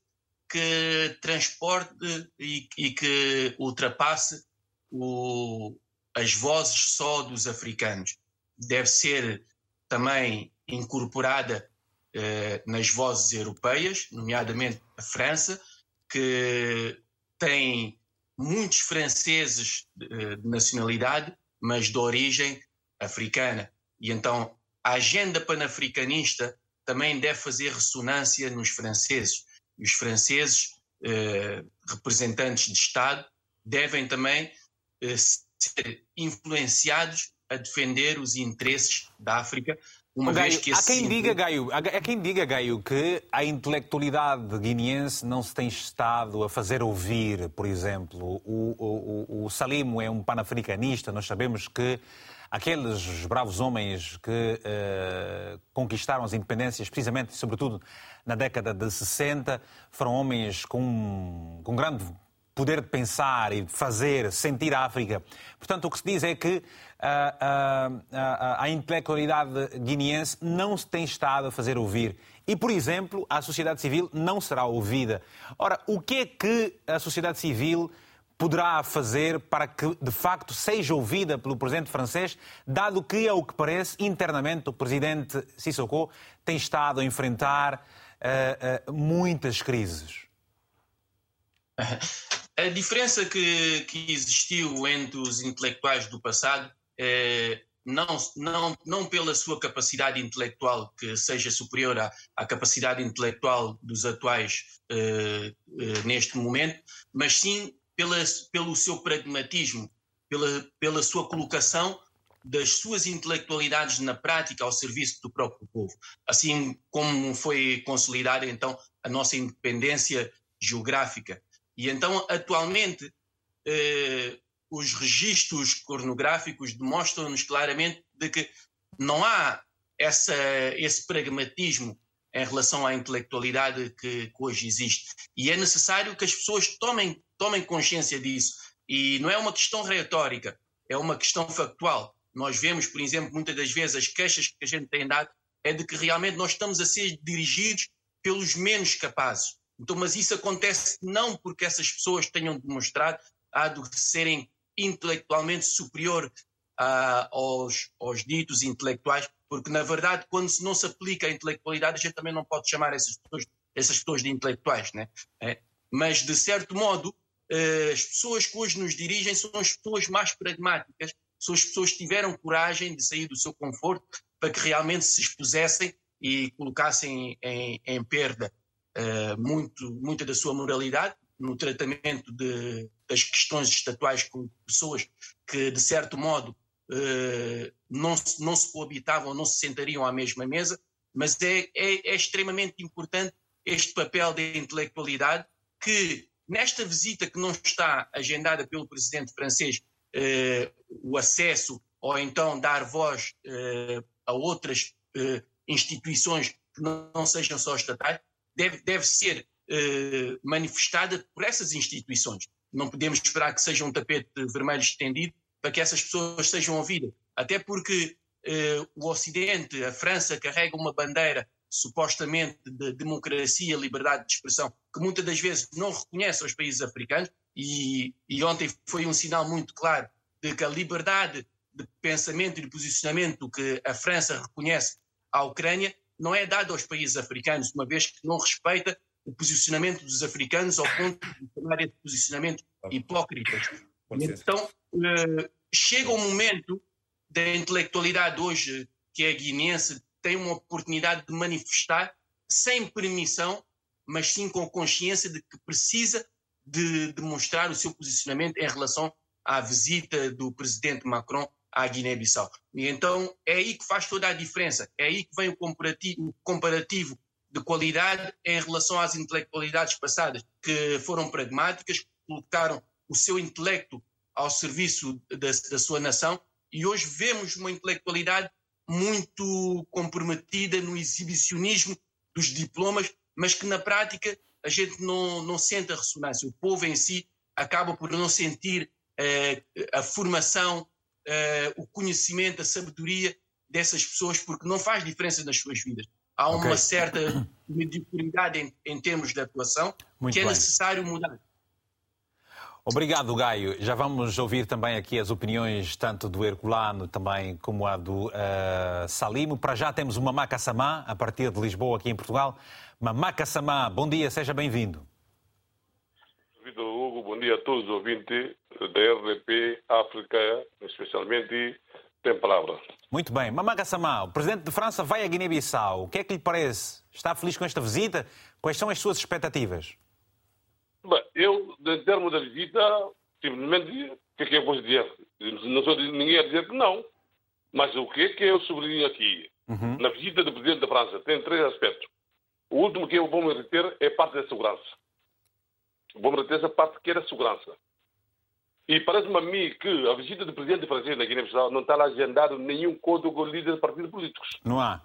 que transporte e, e que ultrapasse o, as vozes só dos africanos. Deve ser também incorporada eh, nas vozes europeias, nomeadamente a França, que tem muitos franceses de, de nacionalidade, mas de origem africana. E então a agenda panafricanista também deve fazer ressonância nos franceses. E os franceses, eh, representantes de Estado, devem também eh, ser influenciados a defender os interesses da África, uma Gaio, vez que há quem diga, Gaio, há quem diga, Gaio, que a intelectualidade guineense não se tem estado a fazer ouvir, por exemplo. O, o, o Salimo é um panafricanista, nós sabemos que aqueles bravos homens que uh, conquistaram as independências, precisamente, sobretudo na década de 60, foram homens com, com grande poder de pensar e fazer, sentir a África. Portanto, o que se diz é que a, a, a, intelectualidade guineense não se tem estado a fazer ouvir. E, por exemplo, a sociedade civil não será ouvida. Ora, o que é que a sociedade civil poderá fazer para que, de facto, seja ouvida pelo presidente francês, dado que, ao que parece, internamente o presidente Sissoko tem estado a enfrentar uh, uh, muitas crises? A diferença que, que existiu entre os intelectuais do passado é, não, não, não pela sua capacidade intelectual que seja superior à, à capacidade intelectual dos atuais eh, eh, neste momento, mas sim pela, pelo seu pragmatismo, pela, pela sua colocação das suas intelectualidades na prática ao serviço do próprio povo, assim como foi consolidada então a nossa independência geográfica. E então, atualmente, eh, os registros cornográficos demonstram-nos claramente de que não há essa, esse pragmatismo em relação à intelectualidade que, que, hoje existe. E é necessário que as pessoas tomem, tomem consciência disso. E não é uma questão retórica, é uma questão factual. Nós vemos, por exemplo, muitas das vezes as queixas que a gente tem dado é de que realmente nós estamos a ser dirigidos pelos menos capazes. Então, mas isso acontece não porque essas pessoas tenham demonstrado a de serem intelectualmente superior aos, aos ditos intelectuais, porque na verdade, quando se não se aplica a intelectualidade, a gente também não pode chamar essas pessoas, essas pessoas de intelectuais, né? É. Mas de certo modo, uh, as pessoas que hoje nos dirigem são as pessoas mais pragmáticas, são as pessoas que tiveram coragem de sair do seu conforto para que realmente se expusessem e colocassem em, em perda uh, muito, muita da sua moralidade no tratamento de, das questões estatuais com pessoas que, de certo modo, não, se, não se coabitavam, não se sentariam à mesma mesa, mas é, é, é extremamente importante este papel da intelectualidade que, nesta visita que não está agendada pelo presidente francês, uh, o acesso ou então dar voz uh, a outras instituições que não, não sejam só estatais, deve, deve ser eh, manifestada por essas instituições. Não podemos esperar que seja um tapete vermelho estendido para que essas pessoas sejam ouvidas. Até porque eh, o Ocidente, a França, carrega uma bandeira supostamente de democracia, liberdade de expressão, que muitas das vezes não reconhece aos países africanos, e, e ontem foi um sinal muito claro de que a liberdade de pensamento e de posicionamento que a França reconhece à Ucrânia não é dada aos países africanos, uma vez que não respeita o posicionamento dos africanos ao ponto de chamar esse posicionamento hipócritas. Então, chega o um momento da intelectualidade hoje, que é guineense, tem uma oportunidade de manifestar sem permissão, mas sim com consciência de que precisa de demonstrar o seu posicionamento em relação à visita do presidente Macron à Guiné-Bissau. E então é aí que faz toda a diferença, é aí que vem o comparativo, o comparativo de qualidade em relação às intelectualidades passadas, que foram pragmáticas, colocaram o seu intelecto ao serviço da, da sua nação, e hoje vemos uma intelectualidade muito comprometida no exibicionismo dos diplomas, mas que na prática a gente não, não sente a ressonância. O povo em si acaba por não sentir eh, a formação, eh, o conhecimento, a sabedoria dessas pessoas, porque não faz diferença nas suas vidas há uma okay. certa mediocridade em, em, termos de atuação Muito que é bem. necessário mudar. Obrigado, Gaio. Já vamos ouvir também aqui as opiniões tanto do Herculano também como a do uh, Salimo. Para já temos o Mamaca Samá, a partir de Lisboa, aqui em Portugal. Mamaca Samá, bom dia, seja bem-vindo. Vitor Hugo, bom dia a todos os ouvintes da RDP África, especialmente tem palavra. Muito bem. Mamaga Samá, o presidente de França vai a Guiné-Bissau. O que é que lhe parece? Está feliz com esta visita? Quais são as suas expectativas? Bem, eu, em termos da visita, simplesmente, o que é que eu posso dizer? Não sou ninguém a dizer que não. Mas o que é que eu sublinho aqui? Uhum. Na visita do presidente da França tem três aspectos. O último que eu vou me reter é parte da segurança. Vou me reter essa parte que era a segurança. E parece-me a mim que a visita do presidente francês na Guiné-Bissau não está lá agendado nenhum código com líderes de partidos políticos. Não há.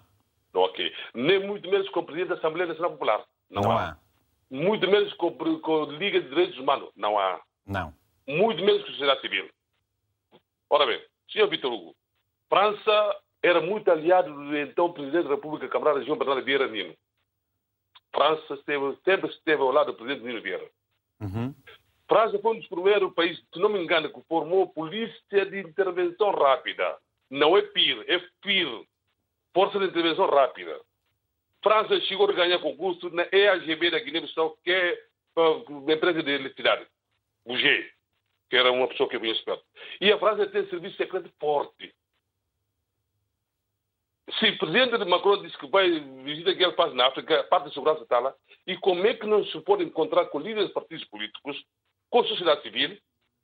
Ok. Nem muito menos com o presidente da Assembleia Nacional Popular. Não, não há. há. Muito menos com, com a Liga de Direitos Humanos. Não há. Não. Muito menos com a sociedade civil. Ora bem, senhor Vitor Hugo, França era muito aliado do então presidente da República, camarada João Bernardo Vieira Nino. França esteve, sempre esteve ao lado do presidente Nino Vieira. Uhum. França foi um dos primeiros países, se não me engano, que formou polícia de intervenção rápida. Não é PIR, é FIR, Força de Intervenção Rápida. França chegou a ganhar concurso na EAGB da Guiné-Bissau, que é uma empresa de eletricidade, G, que era uma pessoa que eu conheço perto. E a França tem serviço secreto forte. Se o presidente Macron disse que vai visitar aquele país na África, a parte da segurança está lá, e como é que não se pode encontrar com líderes de partidos políticos com a sociedade civil,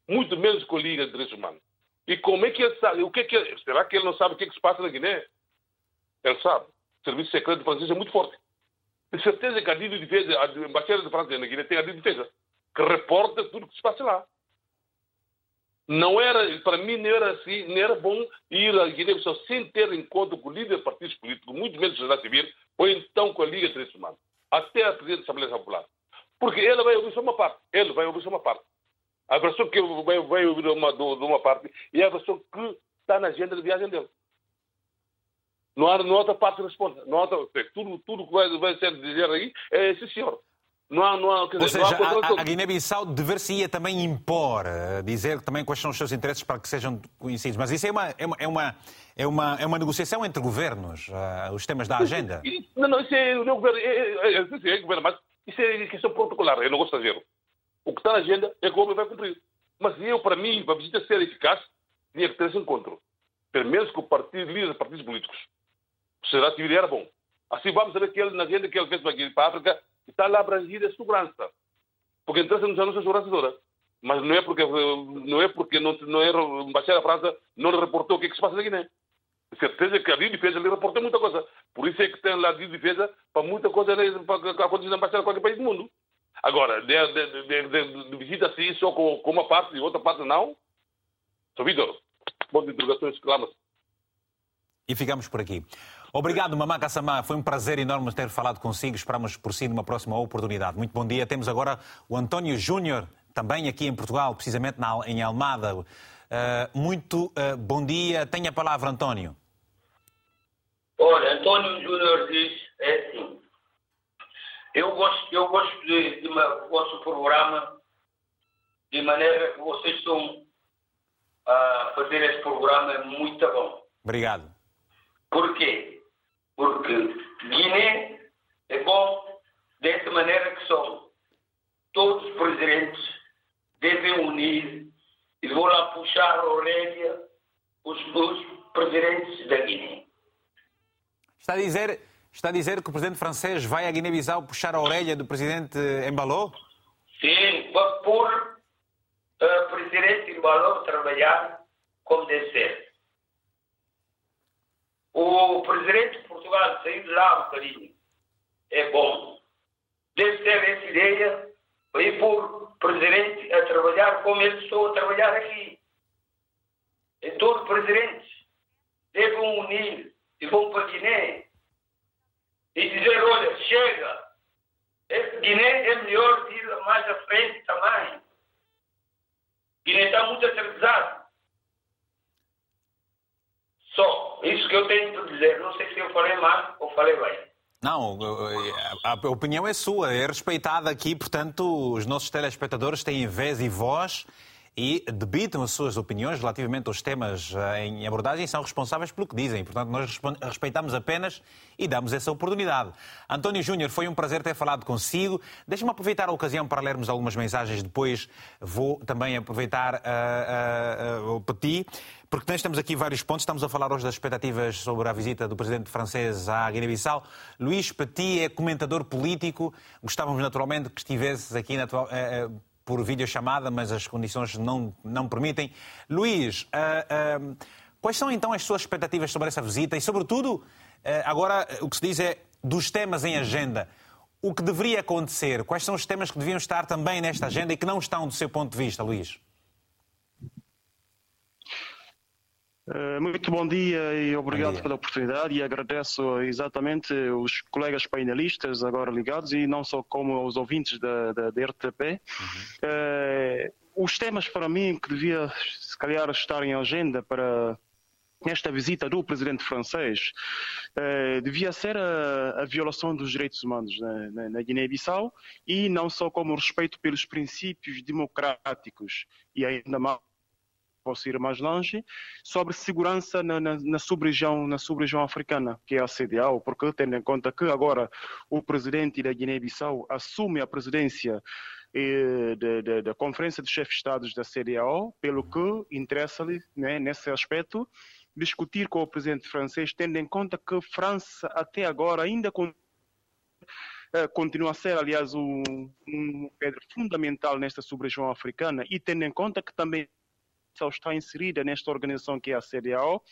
muito menos com Liga de Direitos Humanos. E como é que ele sabe? O que é que ele, será que ele não sabe o que, é que se passa na Guiné? Ele sabe. Serviço secreto francês é muito forte. De certeza que a DIN de defesa, a embaixada de França na Guiné tem a DIN de defesa, que reporta tudo o que se passa lá. Não era, para mim, não era, assim, não era bom ir à Guiné-Bissau sem ter encontro com o líder de partidos políticos, muito menos sociedade civil, ou então com a Liga de Direitos Humanos, até a Presidente da Assembleia Popular. Porque ele vai ouvir só uma parte. Ele vai ouvir só uma parte. A versão que vai, vai ouvir uma, de uma parte é a versão que está na agenda de viagem dele. Não há, não há outra parte que responda. Não há outra, tudo, tudo que vai, vai ser dizer aí é esse senhor. Não há, não há, dizer, Ou seja, a, a Guiné-Bissau dever-se-ia também impor, eh, dizer também quais são os seus interesses para que sejam conhecidos. Mas isso é uma, é uma, é uma, é uma, é uma negociação entre governos, uh, os temas da agenda. Não, não, isso é, não, governo, é, é, é, é, governo, mas isso é questão protocolar, eu não gosto de fazer. O que está na agenda é que o homem vai cumprir. Mas eu, para mim, para a visita ser eficaz, tinha que ter esse encontro. Pelo menos com o partido, líder de partidos políticos. A sociedade civil era bom. Assim vamos ver que ele, na agenda que ele fez para aqui, para a África, está lá abrangida a segurança. Porque interessa-nos a nossa segurança toda. Mas não é porque não é porque não, não é a embaixada da França não reportou o que, é que se passa na Guiné. Certeza que a de defesa lhe reportou muita coisa. Por isso é que tem lá de defesa para muita coisa para acontecer na embaixada de qualquer país do mundo. Agora, de, de, de, de visita assim só com, com, uma parte e outra parte não. Sou Vitor. Ponto de interrogações, exclama-se. E ficamos por aqui. Obrigado, Mamá Samá. Foi um prazer enorme ter falado consigo. Esperamos por si numa próxima oportunidade. Muito bom dia. Temos agora o António Júnior, também aqui em Portugal, precisamente na, em Almada. Uh, muito uh, bom dia. Tenha a palavra, António. Olha, António Júnior diz é assim. Eu gosto, eu gosto de, de uma, vosso programa de maneira que vocês estão a fazer esse programa é muito bom. Obrigado. Por quê? Porque Guiné é bom dessa maneira que são. Todos os presidentes devem unir e vão lá puxar a orelha os, os presidentes da Guiné. Está a dizer, está a dizer que o presidente francês vai à Guiné-Bissau puxar a orelha do presidente Embaló? Sim, para pôr o presidente Embaló trabalhar como deve ser. O presidente de Portugal saiu de lá um bocadinho. É bom. Deve ter essa ideia ir por presidente a trabalhar como ele estou a trabalhar aqui. Então, os presidentes devem unir e vão para Guiné e dizer, olha, chega, esse Guiné é melhor ir mais à frente também. Guiné está muito atrasado. Só. Isso que eu tenho para dizer. Não sei se eu falei mal ou falei bem. Não, a opinião é sua, é respeitada aqui, portanto, os nossos telespectadores têm vez e voz e debitam as suas opiniões relativamente aos temas eh, em abordagem e são responsáveis pelo que dizem. Portanto, nós respeitamos apenas e damos essa oportunidade. António Júnior, foi um prazer ter falado consigo. Deixe-me aproveitar a ocasião para lermos algumas mensagens. Depois vou também aproveitar uh, uh, uh. Porque nós temos aqui vários pontos. Estamos a falar hoje das expectativas sobre a visita do presidente francês à Guiné-Bissau. Luís Petit é comentador político. Gostávamos naturalmente que estivesse aqui na atual, eh, eh, por videochamada, mas as condições não, não permitem. Luís, uh, uh, quais são então as suas expectativas sobre essa visita e, sobretudo, uh, agora o que se diz é dos temas em agenda. O que deveria acontecer? Quais são os temas que deviam estar também nesta agenda e que não estão do seu ponto de vista, Luís? Eh, muito bom dia e obrigado dia. pela oportunidade e agradeço exatamente os colegas painelistas agora ligados e não só como os ouvintes da, da, da RTP. Uhum. Uh, os temas para mim que devia se calhar estar em agenda para esta visita do presidente francês uh, devia ser a, a, violação dos direitos humanos na, na, na Guiné-Bissau e não só como respeito pelos princípios democráticos e ainda mais posso ir mais longe, sobre segurança na, na, na sub-região sub africana, que é a CDAO, porque tendo em conta que agora o presidente da Guiné-Bissau assume a presidência eh, da Conferência de Chefes de Estados da CDAO, pelo que interessa-lhe, né, nesse aspecto, discutir com o presidente francês, tendo em conta que França até agora ainda eh, continua a ser, aliás, um, um pedra fundamental nesta sub-região africana e tendo em conta que também está inserida nesta organização que é a CDAO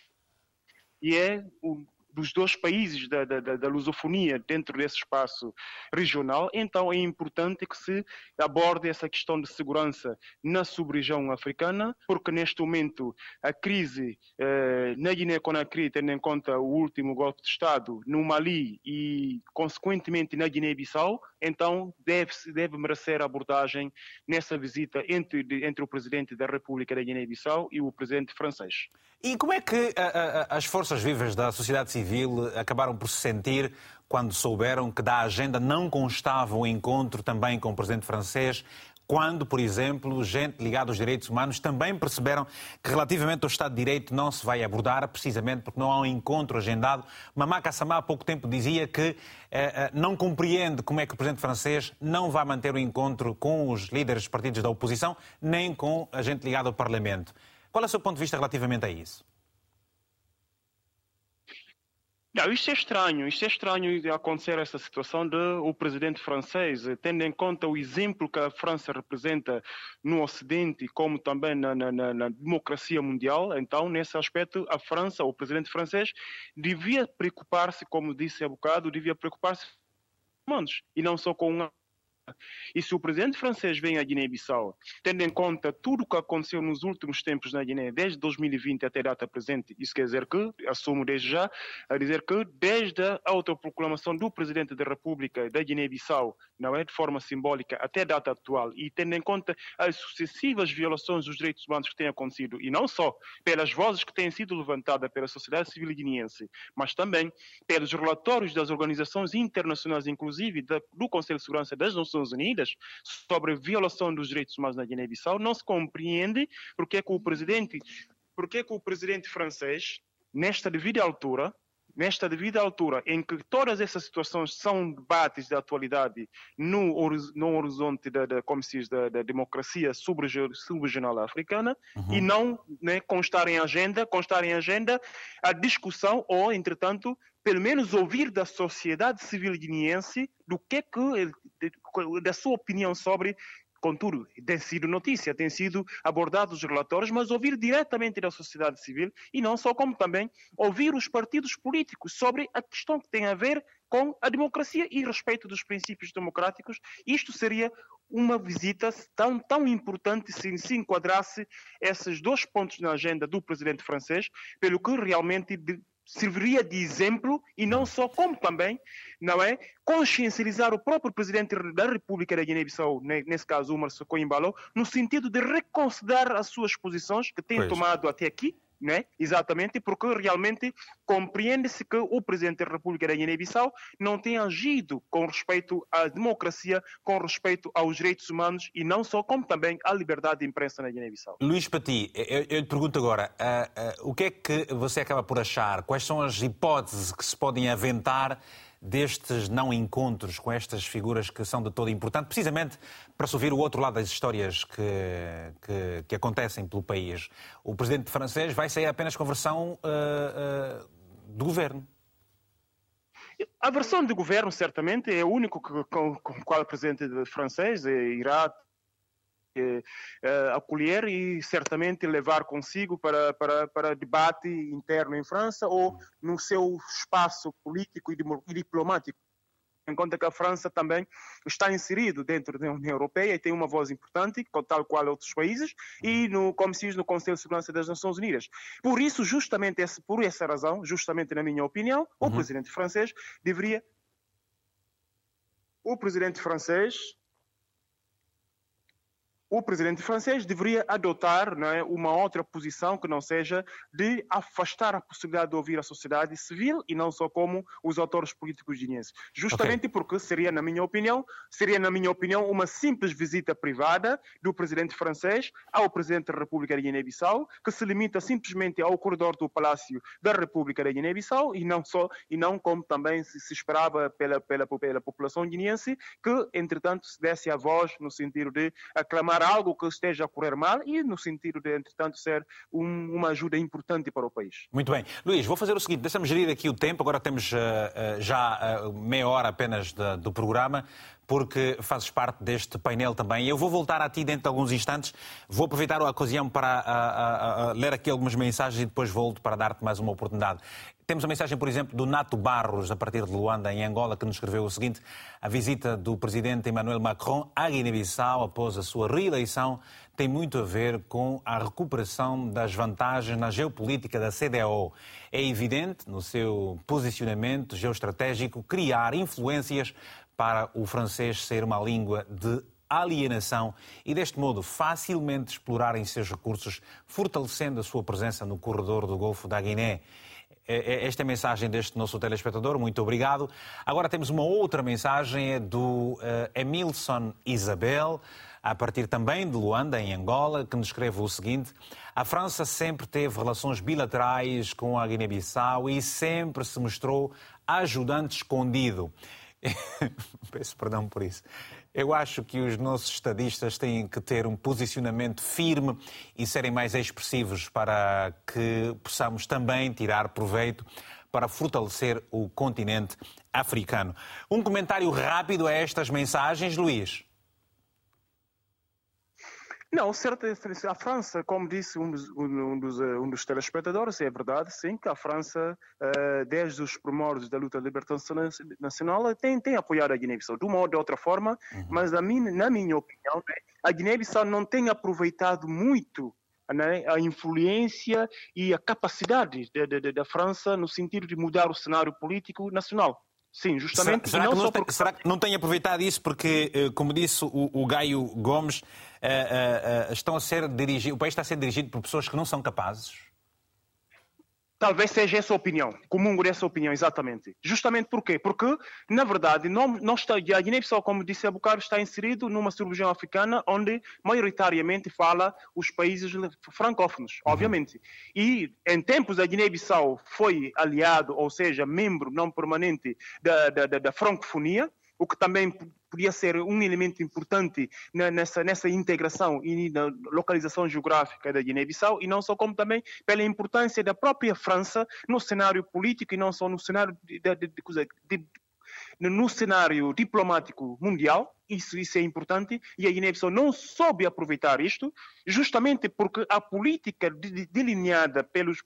e é o dos dois países da, da, da, lusofonia dentro desse espaço regional, então é importante que se aborde essa questão de segurança na sub-região africana, porque neste momento a crise eh, na Guiné-Conakry, tendo em conta o último golpe de Estado no Mali e, consequentemente, na Guiné-Bissau, então deve, deve merecer abordagem nessa visita entre, entre o presidente da República da Guiné-Bissau e o presidente francês. E como é que a, a, as forças vivas da sociedade civil acabaram por se sentir quando souberam que da agenda não constava o encontro também com o presidente francês? Quando, por exemplo, gente ligada aos direitos humanos também perceberam que relativamente ao Estado de Direito não se vai abordar, precisamente porque não há um encontro agendado. Mamá Kassamá há pouco tempo dizia que eh, eh, não compreende como é que o presidente francês não vai manter o encontro com os líderes dos partidos da oposição, nem com a gente ligada ao Parlamento. Qual é o seu ponto de vista relativamente a isso? Não, isto é estranho, isto é estranho acontecer essa situação de o presidente francês, tendo em conta o exemplo que a França representa no Ocidente, como também na, na, na democracia mundial, então, nesse aspecto, a França, o presidente francês, devia preocupar-se, como disse há bocado, devia preocupar-se com humanos, e não só com e se o presidente francês vem à Guiné-Bissau, tendo em conta tudo o que aconteceu nos últimos tempos na Guiné, desde 2020 até a data presente, isso quer dizer que, assumo desde já, a dizer que desde a autoproclamação do presidente da República da Guiné-Bissau, não é? De forma simbólica, até a data atual, e tendo em conta as sucessivas violações dos direitos humanos que têm acontecido, e não só pelas vozes que têm sido levantadas pela sociedade civil guineense, mas também pelos relatórios das organizações internacionais, inclusive do Conselho de Segurança das Nações Nações Unidas sobre a violação dos direitos humanos na Guiné-Bissau, não se compreende porque é que o presidente, porque é que o presidente francês, nesta devida altura, nesta devida altura em que todas essas situações são debates da atualidade no, no horizonte da, da, como se diz, da, da democracia subregional africana uhum. e não né, constar em agenda, constar em agenda a discussão ou, entretanto, pelo menos ouvir da sociedade civil guineense do que é que, da sua opinião sobre Contudo, tem sido notícia, tem sido abordado os relatórios, mas ouvir diretamente da sociedade civil e não só, como também ouvir os partidos políticos sobre a questão que tem a ver com a democracia e respeito dos princípios democráticos. Isto seria uma visita tão, tão importante se se enquadrasse esses dois pontos na agenda do presidente francês, pelo que realmente serviria de exemplo e não só, como também, não é, consciencializar o próprio presidente da República da Guiné-Bissau, nesse caso, Umar Socoimbalo, no sentido de reconsiderar as suas posições que tem pois. tomado até aqui, né? Exatamente, porque realmente compreende-se que o presidente da República da Guiné-Bissau não tem agido com respeito à democracia, com respeito aos direitos humanos e não só, como também à liberdade de imprensa na Guiné-Bissau. Luís Pati, eu, eu, te pergunto agora, uh, uh, o que é que você acaba por achar? Quais são as hipóteses que se podem aventar destes não encontros com estas figuras que são de todo importante, precisamente para se ouvir o outro lado das histórias que, que, que acontecem pelo país. O presidente francês vai sair apenas com a versão uh, uh, do governo. A versão do governo, certamente, é o único com, com, o qual o presidente francês irá eh, acolher e certamente levar consigo para, para, para debate interno em França ou no seu espaço político e diplomático em conta que a França também está inserido dentro da União Europeia e tem uma voz importante, tal qual outros países, e no, como se diz, no Conselho de Segurança das Nações Unidas. Por isso, justamente esse, por essa razão, justamente na minha opinião, uhum. o presidente francês deveria o presidente francês o presidente francês deveria adotar é, uma outra posição que não seja de afastar a possibilidade de ouvir a sociedade civil e não só como os autores políticos guineenses. Justamente okay. porque seria, na minha opinião, seria, na minha opinião, uma simples visita privada do presidente francês ao presidente da República da Guiné-Bissau, que se limita simplesmente ao corredor do Palácio da República da Guiné-Bissau e não só, e não como também se, se esperava pela, pela, pela população guineense, que, entretanto, se desse a voz no sentido de aclamar algo que esteja a correr mal e no sentido de, entretanto, ser um, uma ajuda importante para o país. Muito bem. Luís, vou fazer o seguinte, deixa-me gerir aqui o tempo, agora temos uh, já uh, meia hora apenas do programa, porque fazes parte deste painel também. Eu vou voltar a ti dentro de alguns instantes. Vou aproveitar a ocasião para a, a, a ler aqui algumas mensagens e depois volto para dar-te mais uma oportunidade. Temos a mensagem, por exemplo, do Nato Barros, a partir de Luanda, em Angola, que nos escreveu o seguinte: A visita do presidente Emmanuel Macron à Guiné-Bissau após a sua reeleição tem muito a ver com a recuperação das vantagens na geopolítica da CDAO. É evidente, no seu posicionamento geoestratégico, criar influências para o francês ser uma língua de alienação e, deste modo, facilmente explorarem seus recursos, fortalecendo a sua presença no corredor do Golfo da Guiné. É, é, esta é a mensagem deste nosso telespectador, muito obrigado. Agora temos uma outra mensagem, é do uh, Emilson Isabel, a partir também de Luanda, em Angola, que nos escreve o seguinte: A França sempre teve relações bilaterais com a Guiné-Bissau e sempre se mostrou ajudante escondido. [LAUGHS] Peço perdão por isso. Eu acho que os nossos estadistas têm que ter um posicionamento firme e serem mais expressivos para que possamos também tirar proveito para fortalecer o continente africano. Um comentário rápido a estas mensagens, Luís. Não, certo, a França, como disse um dos, um dos, um dos telespectadores, é verdade, sim, que a França, eh, desde os primórdios da luta de libertação nacional, tem, tem apoiado a Guiné-Bissau, de uma ou de outra forma, uhum. mas na minha, na minha opinião, né, a Guiné-Bissau não tem aproveitado muito né, a influência e a capacidade da França no sentido de mudar o cenário político nacional. Sim, justamente. Será, será, que não, tem, será, que não tem aproveitado isso porque, eh, como disse o, o Gaio Gomes, estão a ser dirigido, o país está a ser dirigido por pessoas que não são capazes? Talvez seja essa a opinião, comungo dessa opinião, exatamente. Justamente por quê? Porque, na verdade, não, não está, a Guiné-Bissau, como disse a Bocaro, está inserido numa cirurgião africana onde maioritariamente fala os países francófonos, uhum. obviamente. E em tempos a Guiné-Bissau foi aliado, ou seja, membro não permanente da, da, da, da francofonia, o que também podia ser um elemento importante nessa, nessa integração e na localização geográfica da Guiné-Bissau, e não só como também pela importância da própria França no cenário político e não só no cenário de, de, de, no cenário diplomático mundial, isso, isso é importante, e a Guiné-Bissau não soube aproveitar isto, justamente porque a política delineada pelos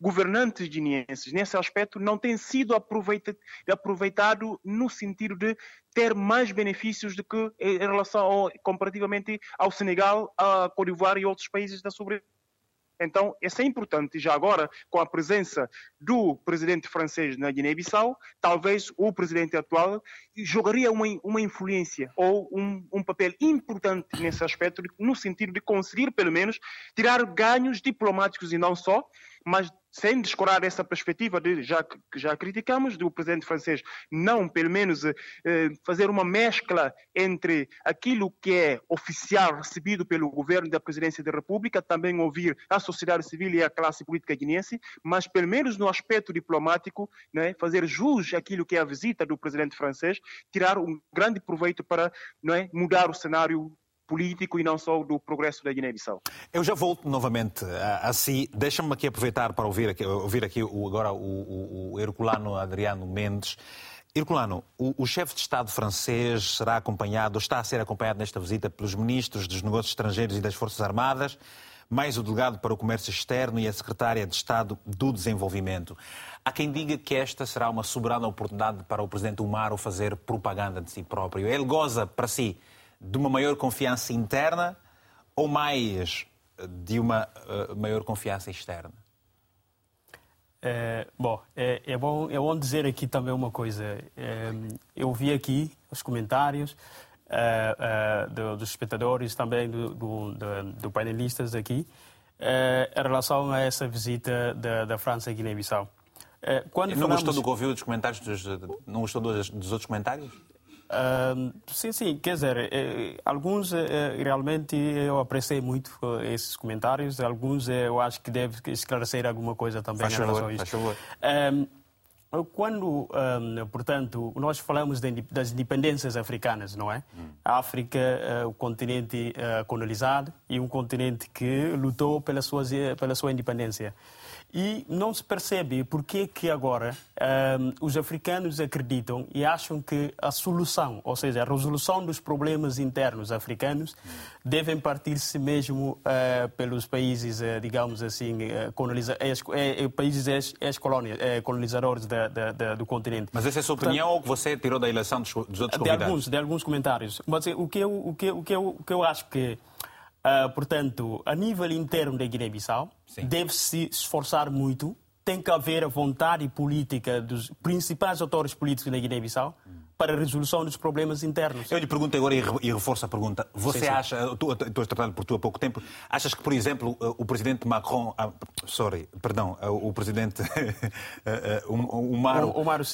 governantes guineenses nesse aspecto não tem sido aproveitado, aproveitado no sentido de ter mais benefícios do que em relação ao, comparativamente ao Senegal, a Côte d'Ivoire e outros países da soberania então, isso é importante. Já agora, com a presença do presidente francês na Guiné-Bissau, talvez o presidente atual jogaria uma, uma influência ou um, um papel importante nesse aspecto, no sentido de conseguir, pelo menos, tirar ganhos diplomáticos e não só, mas sem descurar essa perspectiva de já que já criticamos do presidente francês não pelo menos eh, fazer uma mescla entre aquilo que é oficial recebido pelo governo da presidência da República também ouvir a sociedade civil e a classe política guineense mas pelo menos no aspecto diplomático né, fazer jus àquilo que é a visita do presidente francês tirar um grande proveito para não é, mudar o cenário político e não só do progresso da Guiné-Bissau. Eu já volto novamente a, a si. Deixa-me aqui aproveitar para ouvir aqui, ouvir aqui o, agora o, o, o Herculano Adriano Mendes. Herculano, o, o chefe de Estado francês será acompanhado, está a ser acompanhado nesta visita pelos ministros dos Negócios Estrangeiros e das Forças Armadas, mais o delegado para o Comércio Externo e a secretária de Estado do Desenvolvimento. Há quem diga que esta será uma soberana oportunidade para o presidente Umaro fazer propaganda de si próprio. Ele goza para si de uma maior confiança interna ou mais de uma uh, maior confiança externa? É, bom, é, é, bom, é bom dizer aqui também uma coisa. É, eu vi aqui os comentários é, do, dos espectadores, também do, do, do painelistas aqui, em relação a essa visita da, da França a Guiné-Bissau. Quando não falamos... gostou do que ouviu dos comentários? Dos, não gostou dos, dos outros comentários? Uh, sim, sim, quer dizer, eh, alguns eh, realmente eu apreciei muito eh, esses comentários, alguns eu acho que deve esclarecer alguma coisa também faz em relação favor, a isso. Quando, um, portanto, nós falamos de, das independências africanas, não é? Hum. A África, uh, o continente uh, colonizado e um continente que lutou pela sua, pela sua independência. E não se percebe por que agora um, os africanos acreditam e acham que a solução, ou seja, a resolução dos problemas internos africanos, devem partir-se mesmo uh, pelos países, uh, digamos assim, uh, coloniza ex países ex-colonizadores ex do continente. Mas essa é a sua opinião Portanto, ou que você tirou da eleição dos, dos outros de alguns, de alguns comentários. Mas o que eu, o que, o que eu, o que eu acho que Uh, portanto, a nível interno da Guiné-Bissau, deve-se esforçar muito. Tem que haver a vontade política dos principais atores políticos da Guiné-Bissau para a resolução dos problemas internos. Eu lhe pergunto agora e reforço a pergunta. Você sim, sim. acha, tu, tu tratado por tu há pouco tempo, achas que, por exemplo, o presidente Macron, ah, sorry, perdão, o presidente [LAUGHS] o, o, o Maro, o, o Maro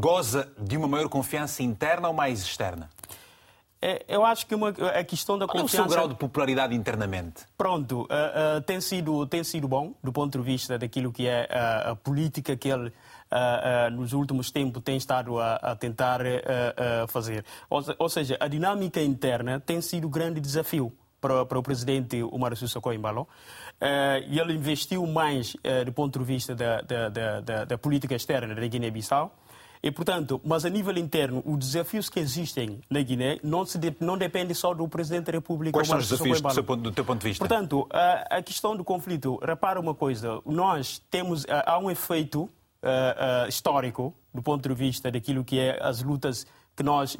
goza de uma maior confiança interna ou mais externa? É, eu acho que uma, a questão da Qual confiança... Qual é o seu grau de popularidade internamente? Pronto, uh, uh, tem, sido, tem sido bom do ponto de vista daquilo que é uh, a política que ele nos últimos tempos tem estado a, a tentar fazer. Ou, ou, seja, a dinâmica interna tem sido um grande desafio para, para o presidente Omar Sissoko Embalo. e ele investiu mais do ponto de vista da, da, da, da política externa da Guiné-Bissau e, portanto, mas a nível interno, os desafios que existem na Guiné não, se de, não dependem só do Presidente da República. Quais são os desafios do, seu, do teu ponto de vista? Portanto, a, a, questão do conflito, repara uma coisa, nós temos, há um efeito uh, uh, histórico do ponto de vista daquilo que é as lutas que nós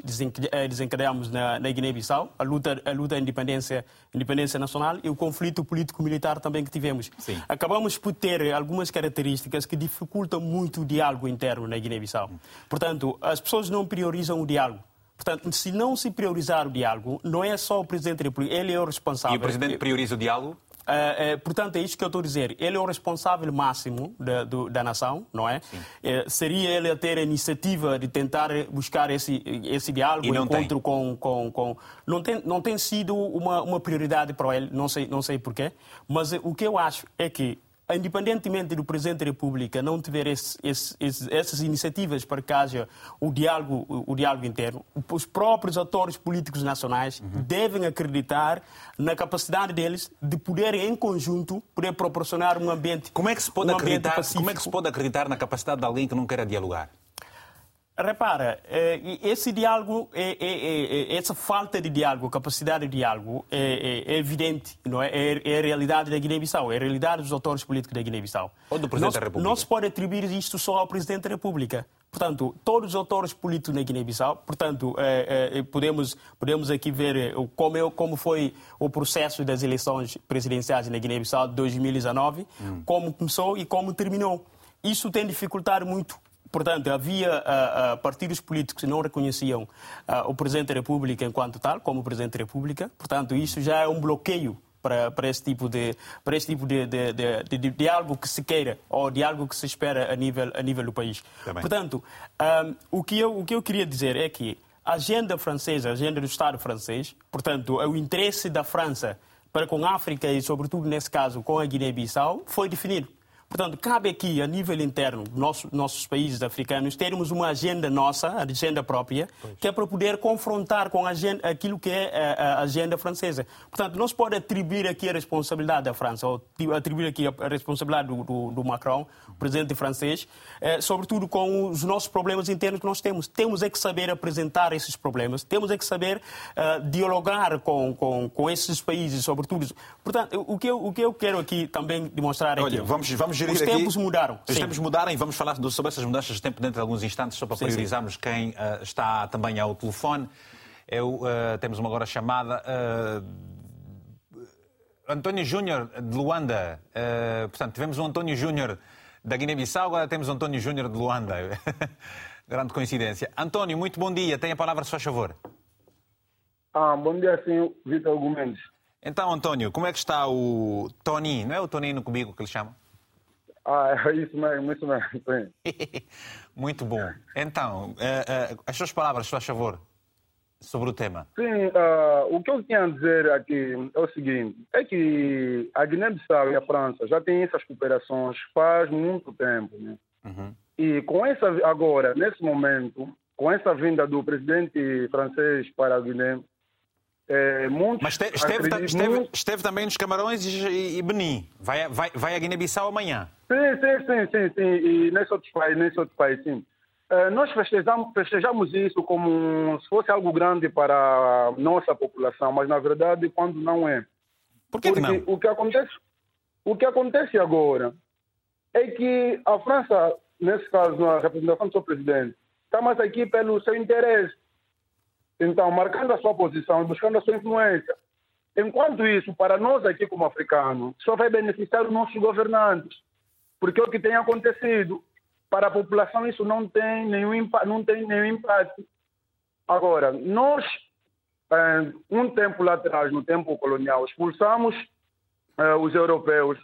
eh, desencadeamos na, na Guiné-Bissau, a luta, a luta da independência, independência nacional e o conflito político-militar também que tivemos. Sim. Acabamos por ter algumas características que dificultam muito o diálogo interno na Guiné-Bissau. Portanto, as pessoas não priorizam o diálogo. Portanto, se não se priorizar o diálogo, não é só o Presidente da República, ele é o responsável. E o Presidente prioriza o diálogo? Uh, portanto, é isso que eu estou a dizer. Ele é o responsável máximo da, do, da nação, não é? Uh, seria ele a ter a iniciativa de tentar buscar esse, esse diálogo, encontro com, com, com. Não, tem, não tem sido uma, uma prioridade para ele, não sei, não sei porquê, mas o que eu acho é que independentemente do Presidente da República não tiver esse, esse, essas iniciativas para que haja o diálogo, o, diálogo interno, os próprios atores políticos nacionais uhum. devem acreditar na capacidade deles de poderem, em conjunto, poder proporcionar um ambiente Como é que se pode, um acreditar, como é que se pode acreditar na capacidade de alguém que não quer dialogar? Repara, eh, esse diálogo, é, é, é, essa falta de diálogo, capacidade de diálogo, é, evidente, não é? É, a realidade da Guiné-Bissau, é a realidade dos autores políticos da Guiné-Bissau. Ou do Presidente não, da República. Não se pode atribuir isto só ao Presidente da República. Portanto, todos os autores políticos na Guiné-Bissau, portanto, podemos, podemos aqui ver como, como foi o processo das eleições presidenciais na Guiné-Bissau de 2019, hum. como começou e como terminou. Isso tem dificultado muito Portanto, havia uh, uh, partidos políticos que não reconheciam uh, o Presidente da República enquanto tal, como Presidente da República. Portanto, isso já é um bloqueio para, para esse tipo de para esse tipo de, de, de, de, de diálogo que se queira ou diálogo que se espera a nível a nível do país. Também. Portanto, um, o que eu o que eu queria dizer é que a agenda francesa, a agenda do Estado francês, portanto, o interesse da França para com a África e, sobretudo nesse caso, com a Guiné-Bissau, foi definido. Portanto, cabe aqui, a nível interno, nosso, nossos países africanos, termos uma agenda nossa, a agenda própria, pois. que é para poder confrontar com agenda, aquilo que é a, a, agenda francesa. Portanto, não se pode atribuir aqui a responsabilidade da França, ou atribuir aqui a responsabilidade do, do, do Macron, presidente francês, eh, sobretudo com os nossos problemas internos que nós temos. Temos é que saber apresentar esses problemas, temos é que saber uh, dialogar com, com, com esses países, sobretudo. Portanto, o que eu, o que eu quero aqui também demonstrar é Olha, que... Vamos, vamos gerir Os tempos aqui... mudaram. Os sim. tempos mudaram e vamos falar sobre essas mudanças de tempo dentro de alguns instantes, só para priorizarmos sim. quem uh, está também ao telefone. Eu, uh, temos uma agora chamada. Uh, António Júnior de Luanda. portanto, tivemos um António Júnior da Guiné-Bissau, agora temos um António Júnior de Luanda. [LAUGHS] Grande coincidência. António, muito bom dia. Tenha a palavra, se faz favor. Ah, bom dia, senhor Vitor Gomes. Então, António, como é que está o Tony? Não é o Tony no comigo que ele chama? Ah, é isso mesmo, isso mesmo. [LAUGHS] Muito bom. Então, uh, uh, as suas palavras, por favor, sobre o tema. Sim, uh, o que eu tinha a dizer aqui é o seguinte: é que a Guiné-Bissau e a França já têm essas cooperações faz muito tempo. Né? Uhum. E com essa, agora, nesse momento, com essa vinda do presidente francês para a Guiné, é, muitos Mas este- esteve, acreditam- esteve- esteve também nos Camarões e, e Benin. Vai, vai, vai a Guiné-Bissau amanhã. Sim, sim, sim, sim, sim. E nesse outro país, nesse outro país, sim. Eh, nós festejamos, festejamos isso como se fosse algo grande para a nossa população, mas na verdade, quando não é. Por que, que Porque não? o que acontece, o que acontece agora é que a França, nesse caso, a representação do seu presidente, está mais aqui pelo seu interesse. Então, marcando a sua posição e buscando a sua influência. Enquanto isso, para nós aqui como africanos, só vai beneficiar os nossos governantes. Porque é o que tem acontecido. Para a população isso não tem nenhum, não tem nenhum impacto. Agora, nós, eh, um tempo lá atrás, no tempo colonial, expulsamos eh, os europeus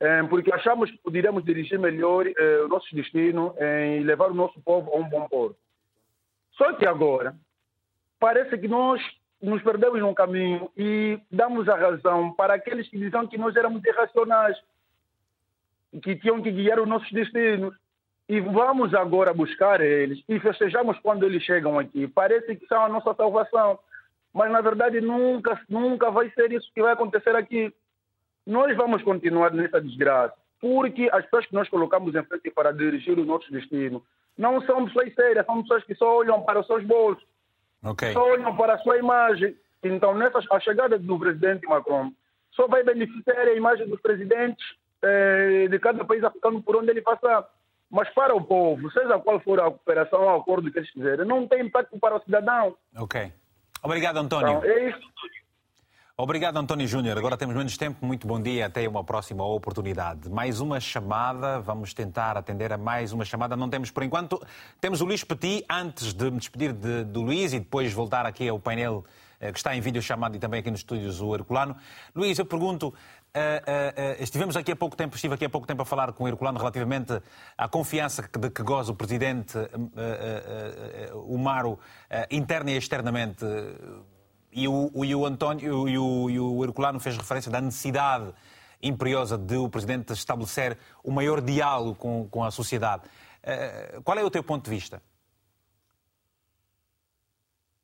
eh, porque achamos que poderíamos dirigir melhor o nosso destino e levar o nosso povo a um bom porto. Só que agora, parece que nós nos perdemos no caminho e damos a razão para aqueles que dizem que nós éramos irracionais, que tinham que guiar os nossos destinos. E vamos agora buscar eles e festejamos quando eles chegam aqui. Parece que são a nossa salvação, mas na verdade nunca, nunca vai ser isso que vai acontecer aqui. Nós vamos continuar nessa desgraça, porque as pessoas que nós colocamos em frente para dirigir o nosso destino não são pessoas sérias, são pessoas que só olham para os seus bolsos Ok. só olham para a sua imagem. Então, nessa, a chegada do presidente Macron só vai beneficiar a imagem dos presidentes eh, de cada país africano por onde ele passar. Mas para o povo, seja qual for a cooperação ou acordo que eles fizerem, não tem impacto para o cidadão. Ok. Obrigado, António. Então, é isso. Obrigado, António Júnior. Agora temos menos tempo. Muito bom dia. Até uma próxima oportunidade. Mais uma chamada. Vamos tentar atender a mais uma chamada. Não temos por enquanto. Temos o Luís Petit. Antes de me despedir de- do Luís e depois voltar aqui ao painel eh, que está em vídeo chamado e também aqui nos estúdios o Herculano. Luís, eu pergunto. eh, eh, eh, estivemos aqui há pouco tempo, estive aqui há pouco tempo a falar com o Herculano relativamente à confiança de que goza o presidente Umaro interna e externamente. E o, o- e o António e o, e o Herculano fez referência da necessidade imperiosa de o Presidente estabelecer o maior diálogo com, com a sociedade. Eh, qual é o teu ponto de vista?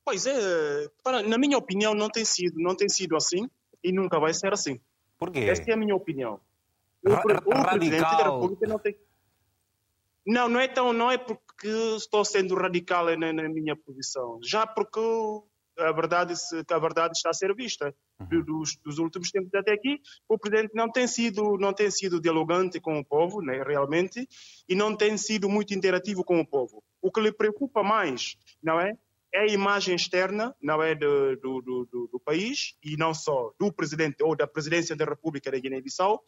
Pois é, para- na minha opinião não tem sido, não tem sido assim e nunca vai ser assim. Porquê? Essa é a minha opinião. O, Ra- o presidente da. República não tem. Não, não é tão, não é porque estou sendo radical na, na minha posição, já porque a verdade, se- a verdade está a ser vista. Do- Dos, dos últimos tempos até aqui, o presidente não tem sido, não tem sido dialogante com o povo, né, realmente, e não tem sido muito interativo com o povo. O que lhe preocupa mais, não é? É a imagem externa, não é, do, do, do- do país e não só do presidente ou da presidência da República da Guiné-Bissau,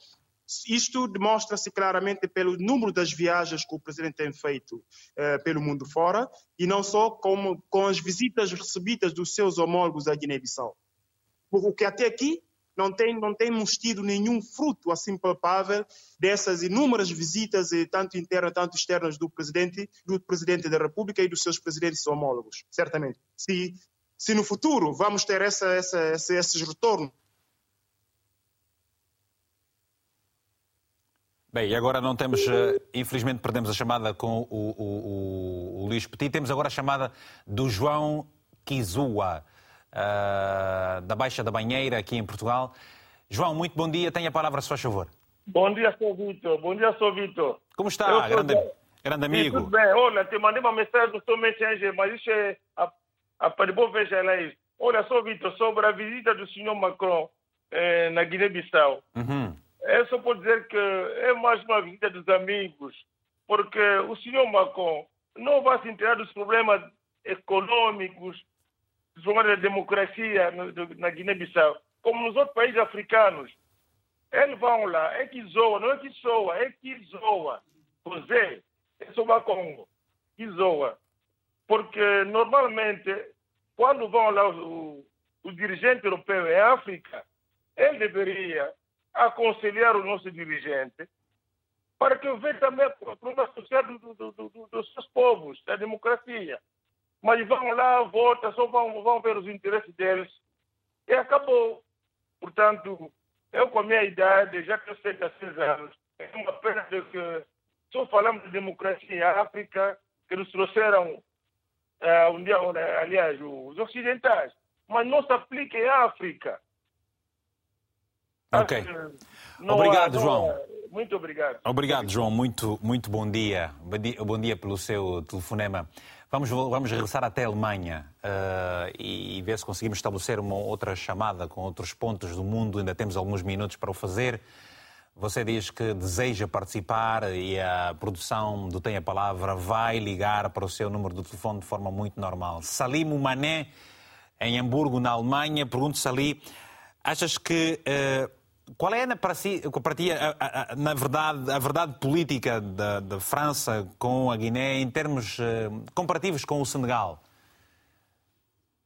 isto demonstra-se claramente pelo número das viagens que o presidente tem feito eh, pelo mundo fora e não só com as visitas recebidas dos seus homólogos da Guiné-Bissau. O que até aqui não, tem, não temos tido nenhum fruto assim palpável dessas inúmeras visitas, eh, tanto internas, tanto externas, do presidente, do presidente da República e dos seus presidentes homólogos, certamente. Se, se no futuro vamos ter essa, essa, esses retornos Bem, e agora não temos, eh, infelizmente perdemos a chamada com o, o, o, o Luís Petit. Temos agora a chamada do João Kizua, ah, da Baixa da Banheira, aqui em Portugal. João, muito bom dia. Tenha a palavra, se faz favor. Bom dia, Sr. Vitor. Bom dia, Sr. Vitor. Como Eu está, sou grande, grande Sim, amigo? tudo bem. Olha, te mandei uma mensagem do Sr. Messenger, mas isso é a, a para bom veja lá isso. Olha, Sr. Vitor, sobre a visita do Sr. Macron eh, na Guiné-Bissau. Uhum. Eu só posso dizer que é mais uma visita dos amigos, porque o senhor Macron não vai se inteirar dos problemas econômicos, dos problemas da democracia na Guiné-Bissau, como nos outros países africanos. Eles vão lá, é que zoa, não é que soa, é que zoa. José, é a Congo, que zoa. Porque normalmente, quando vão lá os, os dirigentes europeus em África, ele deveria aconselhar o nosso dirigente para que veja também o problema social do, do, do, do, dos seus povos, da democracia. Mas vão lá, votam, só vão, vão ver os interesses deles. E acabou. Portanto, eu com a minha idade, já que eu sei há seis anos, é uma pena de que só falamos de democracia em África, que nos trouxeram, uh, um dia, aliás, os ocidentais, mas não se aplica em África. Ok. Obrigado, há, João. Há, muito obrigado. Obrigado, João. Muito, muito bom dia. Bom dia, pelo seu telefonema. Vamos, vamos regressar até a Alemanha uh, e, e ver se conseguimos estabelecer uma outra chamada com outros pontos do mundo. Ainda temos alguns minutos para o fazer. Você diz que deseja participar e a produção do Tem a Palavra vai ligar para o seu número de telefone de forma muito normal. Salim Mané, em Hamburgo, na Alemanha, pergunto Salim, achas que uh, qual é, para, si, para ti, a, a, a, na verdade, a verdade política da, da, França com a Guiné em termos uh, comparativos com o Senegal?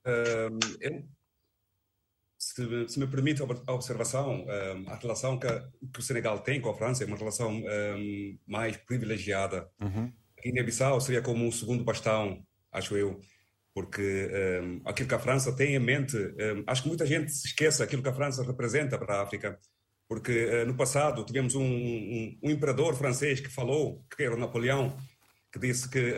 Uh, eu, se, se, me permite a observação, a relação que, que, o Senegal tem com a França é uma relação um, mais privilegiada. Uhum. A Guiné-Bissau seria como um segundo bastão, acho eu, porque um, aquilo que a França tem em mente, um, acho que muita gente se esquece aquilo que a França representa para a África, porque uh, no passado tivemos um, um, um, imperador francês que falou, que era Napoleão, que disse que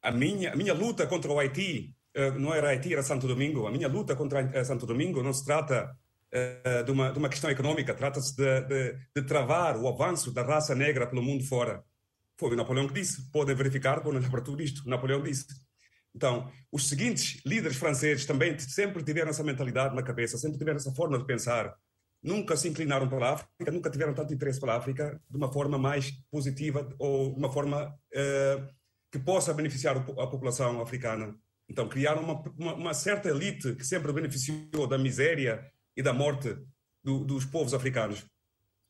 a minha, a minha luta contra o Haiti uh, não era Haiti, era Santo Domingo. A minha luta contra uh, Santo Domingo não se trata de uma, de, uma, questão econômica, trata-se de, de, de, travar o avanço da raça negra pelo mundo fora. Foi o Napoleão que disse. Podem verificar, podem para tudo isto. Napoleão disse. Então, os seguintes líderes franceses também sempre tiveram essa mentalidade na cabeça, sempre tiveram essa forma de pensar. Nunca se inclinaram para a África, nunca tiveram tanto interesse pela África de uma forma mais positiva ou uma forma uh, que possa beneficiar a população africana. Então, criaram uma, uma, uma, certa elite que sempre beneficiou da miséria e da morte do, dos povos africanos.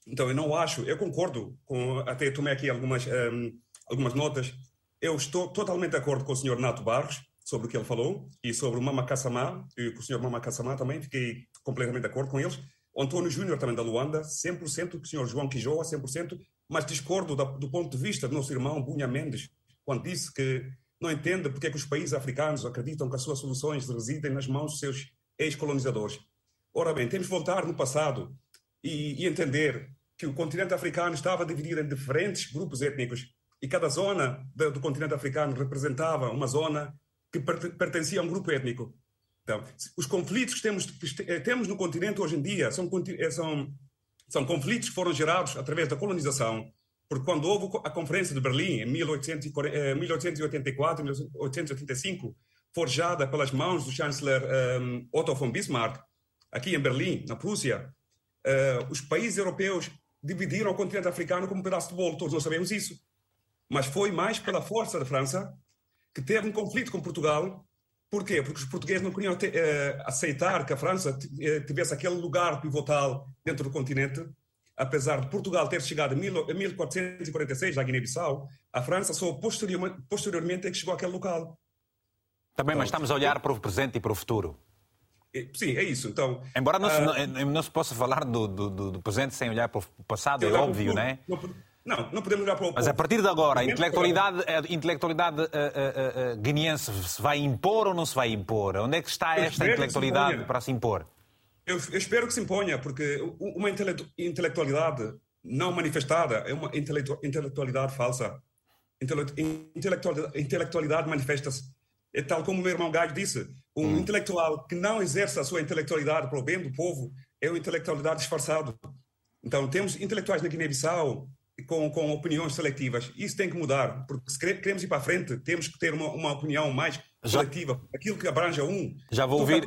Então, eu não acho, eu concordo com, até tomei aqui algumas, um, ehm, algumas notas, eu estou totalmente de acordo com o senhor Nato Barros sobre o que ele falou e sobre o Mama Kassamá, e com o senhor Mama Kassamá também, fiquei completamente de acordo com eles. O Antônio Júnior também da Luanda, 100%, o senhor João Quijoa, 100%, mas discordo da, do ponto de vista do nosso irmão Bunha Mendes, quando disse que não entende porque é que os países africanos acreditam que as suas soluções residem nas mãos dos seus ex-colonizadores. Ora bem, temos que voltar no passado e, e entender que o continente africano estava dividido em diferentes grupos étnicos e cada zona do continente africano representava uma zona que pertencia a um grupo étnico. Então, os conflitos que temos, temos no continente hoje em dia são, eh, são, são conflitos que foram gerados através da colonização, porque quando houve a Conferência de Berlim, em 1884, 1885, forjada pelas mãos do chanceler um, ehm, Otto von Bismarck, aqui em Berlim, na Prússia, uh, os países europeus dividiram o continente africano como um pedaço de bolo, todos nós sabemos isso mas foi mais pela força da França que teve um conflito com Portugal. Por quê? Porque os portugueses não queriam ter, eh, aceitar que a França eh, tivesse aquele lugar pivotal dentro do continente. Apesar de Portugal ter chegado em 1446 à Guiné-Bissau, a França só posteriormente, posteriormente é que chegou àquele local. Também, então, mas estamos a olhar para o presente e para o futuro. Sim, é isso. Então, Embora não, uh, não, não, se possa falar do, do, do, presente sem olhar para o passado, é óbvio, não é? Não, não, não podemos olhar para o. Mas a partir de agora, a intelectualidade, a intelectualidade uh, uh, uh, guineense se vai impor ou não se vai impor? Onde é que está eu esta intelectualidade se para se impor? Eu, eu, espero que se imponha, porque uma intelectualidade não manifestada é uma intelectualidade falsa. Intelectualidade, intelectualidade manifesta-se. É tal como o meu irmão Gaio disse: um hum. intelectual que não exerce a sua intelectualidade para o bem do povo é uma intelectualidade disfarçado. Então, temos intelectuais na Guiné-Bissau com, com opiniões seletivas. Isso tem que mudar, porque se queremos ir para a frente, temos que ter uma, uma opinião mais seletiva. Já, Aquilo que abranja um. Já vou ouvir.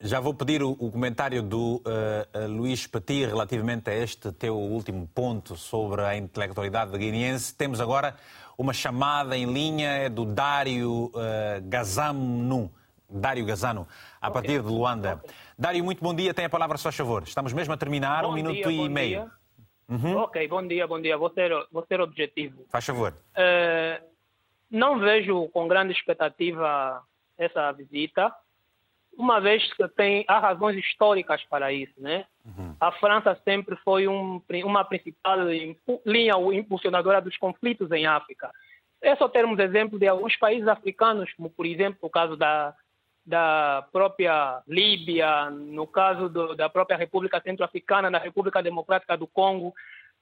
Já vou pedir o, o comentário do uh, uh, Luís Petit relativamente a este teu último ponto sobre a intelectualidade guineense. Temos agora uma chamada em linha é do Dário uh, Gazano, Dário Gazano, a okay. partir de Luanda. Okay. Dário, muito bom dia. Tem a palavra, só favor. Estamos mesmo a terminar, bom um dia, minuto e meio. Uhum. Ok, bom dia, bom dia. Vou ser, vou ser objetivo. Faz favor. Uh, não vejo com grande expectativa essa visita, uma vez que tem, há razões históricas para isso. Né? Uhum. A França sempre foi um, uma principal linha impulsionadora dos conflitos em África. É só termos exemplo de alguns países africanos, como por exemplo o caso da, da própria Líbia, no caso do, da própria República Centro-Africana, da República Democrática do Congo,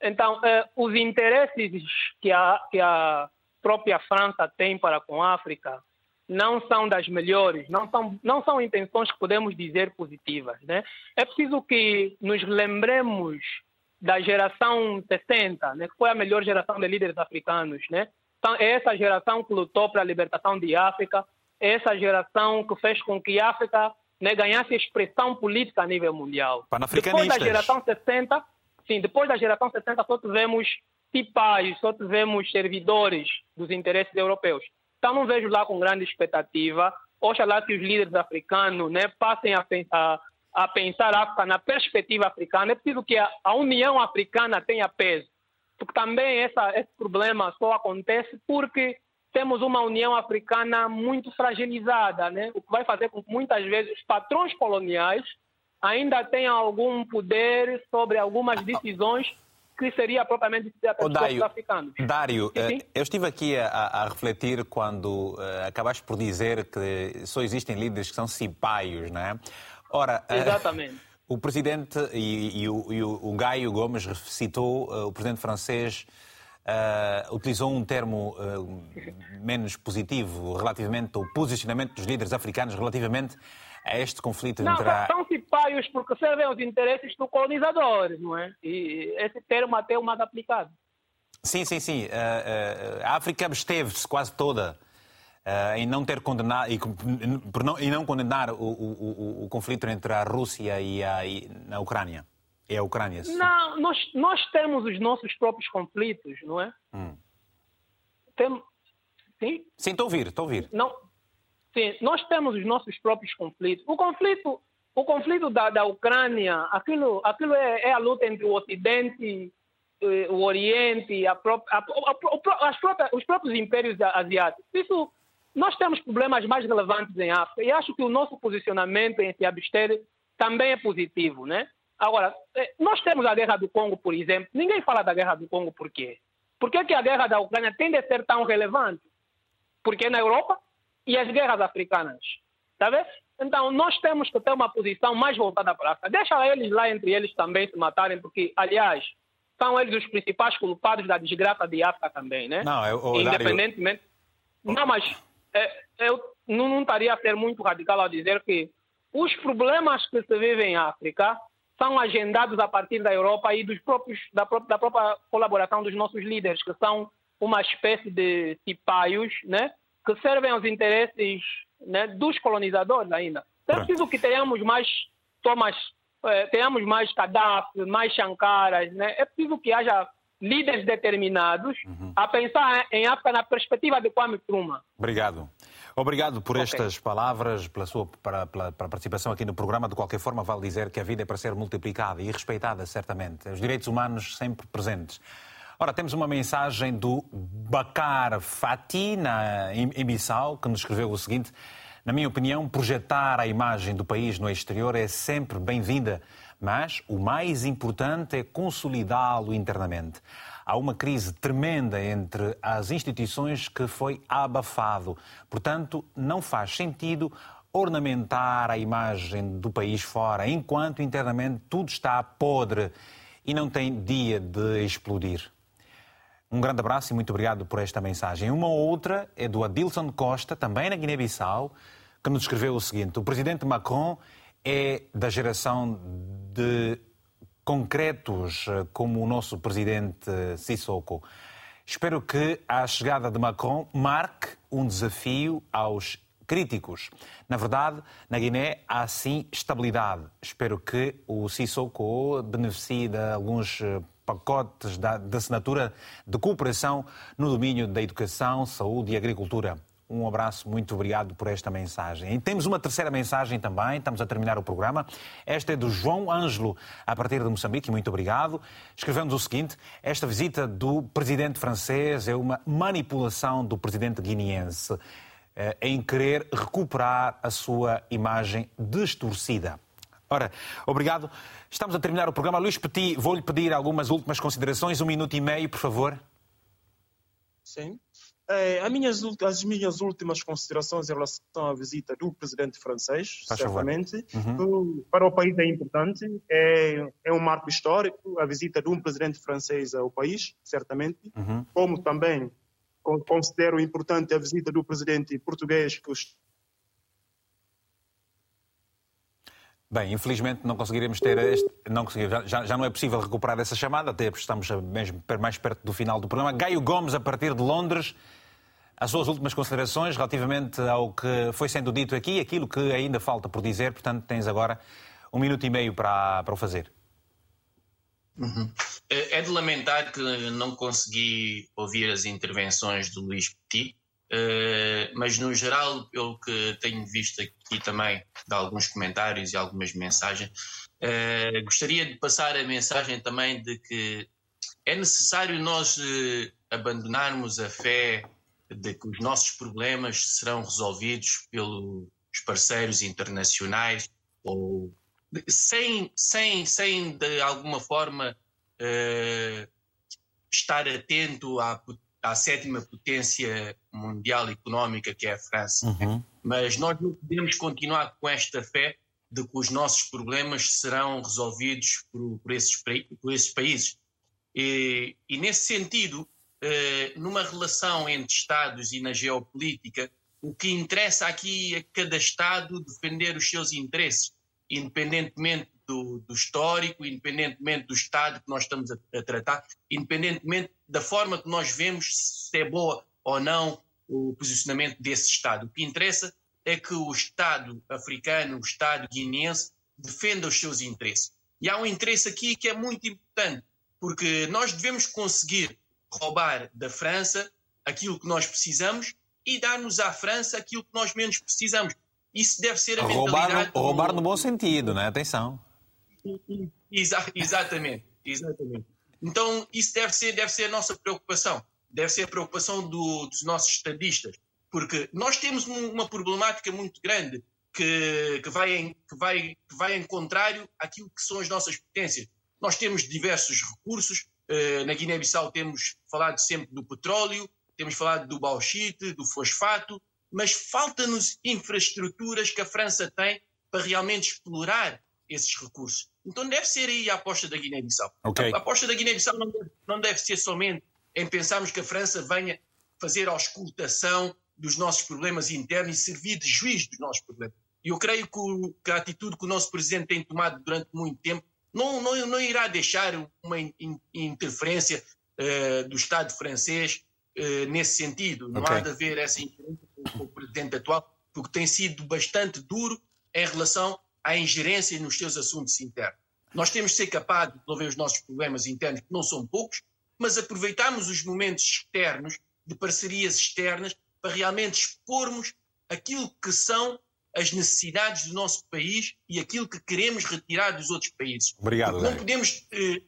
Então, eh, os interesses que a, que a própria França tem para com a África não são das melhores, não são, não são intenções que podemos dizer positivas. Né? É preciso que nos lembremos da geração 60, né, que foi a melhor geração de líderes africanos. Né? Então, é essa geração que lutou a libertação de África, é essa geração que fez com que a África né, ganhasse expressão política a nível mundial. Depois da geração 60, sim, depois da geração 60 só tivemos tipais, só tivemos servidores dos interesses europeus. Então não vejo lá com grande expectativa. Oxalá que os líderes africanos né, passem a pensar, a pensar a África na perspectiva africana. É preciso que a, a União Africana tenha peso. Porque também essa, esse problema só acontece porque temos uma União Africana muito fragilizada, né? o que vai fazer com que muitas vezes os patrões coloniais ainda tenham algum poder sobre algumas decisões que seria propriamente para os africanos. Dário, sim, sim. Eh, eu estive aqui a, a refletir quando uh, acabaste por dizer que só existem líderes que são cipaios, não é? Ora, eh, Exatamente. Uh, [LAUGHS] o presidente e, e, o, e o, Gaio Gomes citou uh, o presidente francês Uh, utilizou um termo uh, menos positivo relativamente ao posicionamento dos líderes africanos relativamente a este conflito não, entre a... são cipaios porque servem aos interesses do colonizador, não é? E esse termo até é o mais aplicado. Sim, sim, sim. Uh, a África absteve-se quase toda em não ter condenado e, não, e não condenar o, o, o, conflito entre a Rússia e a, e, na Ucrânia. É a Ucrânia. Sim. Não, nós, nós temos os nossos próprios conflitos, não é? Hum. Tem... Sim? Sim, estou a ouvir, estou a ouvir. Não, sim, nós temos os nossos próprios conflitos. O conflito, o conflito da, da Ucrânia, aquilo, aquilo é, é a luta entre o Ocidente, eh, o Oriente, a própria, a, as próprias, os próprios impérios asiáticos. Isso, nós temos problemas mais relevantes em África e acho que o nosso posicionamento em se abster também é positivo, né? Agora, eh, nós temos a guerra do Congo, por exemplo. Ninguém fala da guerra do Congo por quê? Por que, que a guerra da Ucrânia tem de ser tão relevante? Porque é na Europa e as guerras africanas. Está vendo? Então, nós temos que ter uma posição mais voltada para a África. Deixa eles lá entre eles também se matarem, porque, aliás, são eles os principais culpados da desgraça de África também, né? Não, eu, Independentemente. Não, mas é, eu não, não estaria a ser muito radical ao dizer que os problemas que se vivem em África são agendados a partir da Europa e dos próprios, da, da própria colaboração dos nossos líderes, que são uma espécie de cipaios, né, que servem aos interesses né, dos colonizadores ainda. Então, é preciso que tenhamos mais Thomas, eh, tenhamos mais Gaddafi, mais Shankaras, né? é preciso que haja líderes determinados uhum. a pensar em África na perspectiva de Kwame Nkrumah. Obrigado. Obrigado por okay. estas palavras, pela sua pela, pela, pela, participação aqui no programa. De qualquer forma, vale dizer que a vida é para ser multiplicada e respeitada, certamente. Os direitos humanos sempre presentes. Ora, temos uma mensagem do Bakar Fati, na, em, em Bissau, que nos escreveu o seguinte. Na minha opinião, projetar a imagem do país no exterior é sempre bem-vinda, mas o mais importante é consolidá-lo internamente há uma crise tremenda entre as instituições que foi abafado. Portanto, não faz sentido ornamentar a imagem do país fora, enquanto internamente tudo está podre e não tem dia de explodir. Um grande abraço e muito obrigado por esta mensagem. Uma outra é do Adilson Costa, também na Guiné-Bissau, que nos escreveu o seguinte: O presidente Macron é da geração de concretos, eh, como o nosso presidente Sissoko. Espero que a chegada de Macron marque um desafio aos críticos. Na verdade, na Guiné há sim estabilidade. Espero que o Sissoko beneficie de alguns eh, pacotes de assinatura de cooperação no domínio da educação, saúde e agricultura. Um abraço, muito obrigado por esta mensagem. E temos uma terceira mensagem também, estamos a terminar o programa. Esta é do João Ângelo, a partir de Moçambique, muito obrigado. Escrevemos o seguinte: esta visita do presidente francês é uma manipulação do presidente guineense eh, em querer recuperar a sua imagem distorcida. Ora, obrigado. Estamos a terminar o programa. Luís Petit, vou-lhe pedir algumas últimas considerações, um minuto e meio, por favor. Sim. As, minhas, as minhas últimas considerações em relação à visita do presidente francês, Faz certamente, Uhum. para o país é importante, é, é um marco histórico, a visita de um presidente francês ao país, certamente, Uhum. como também con- considero importante a visita do presidente português que os Bem, infelizmente não conseguiremos ter este. Não conseguiremos, já, já não é possível recuperar essa chamada, até porque estamos mesmo mais perto do final do programa. Gaio Gomes, a partir de Londres, as suas últimas considerações relativamente ao que foi sendo dito aqui, aquilo que ainda falta por dizer, portanto tens agora um minuto e meio para, para o fazer. É de lamentar que não consegui ouvir as intervenções do Luís Petit, eh, mas no geral, pelo que tenho visto aqui também de alguns comentários e algumas mensagens, eh, gostaria de passar a mensagem também de que é necessário nós eh, abandonarmos a fé de que os nossos problemas serão resolvidos pelos parceiros internacionais ou sem, sem, sem de alguma forma estar atento à, po- à sétima potência mundial económica que é a França. Mas nós não podemos continuar com esta fé de que os nossos problemas serão resolvidos por, por esses, por esses países. E, e nesse sentido, eh, numa relação entre Estados e na geopolítica, o que interessa aqui é cada Estado defender os seus interesses, independentemente do, do histórico, independentemente do Estado que nós estamos a, a tratar, independentemente da forma que nós vemos se é boa ou não o posicionamento desse Estado. O que interessa é que o Estado africano, o Estado guineense, defenda os seus interesses. E há um interesse aqui que é muito importante, porque nós devemos conseguir roubar da França aquilo que nós precisamos e dar-nos à França aquilo que nós menos precisamos. Isso deve ser a Roubar, mentalidade... no, roubar no bom sentido, não é? Atenção. Exa- exatamente, exatamente. Então, isso deve ser, deve ser a nossa preocupação. Deve ser a preocupação do- dos nossos estadistas. Porque nós temos um- uma problemática muito grande que, que, vai em, que, vai, que vai em contrário àquilo que são as nossas potências. Nós temos diversos recursos. eh, na Guiné-Bissau temos falado sempre do petróleo, temos falado do bauxite, do fosfato, mas falta-nos infraestruturas que a França tem para realmente explorar esses recursos. Então deve ser aí a aposta da Guiné-Bissau. Ok. A aposta da Guiné-Bissau não deve, não deve ser somente em pensarmos que a França venha fazer a auscultação dos nossos problemas internos e servir de juiz dos nossos problemas. E eu creio que, o- que a atitude que o nosso presidente tem tomado durante muito tempo não, não, não irá deixar uma in- in- interferência eh, do Estado francês eh, nesse sentido. Não Ok. há de haver essa interferência com o presidente atual, porque tem sido bastante duro em relação à ingerência nos seus assuntos internos. Nós temos de ser capazes de resolver os nossos problemas internos, que não são poucos, mas aproveitarmos os momentos externos, de parcerias externas, para realmente expormos aquilo que são as necessidades do nosso país e aquilo que queremos retirar dos outros países. Obrigado, Porque não podemos, eh,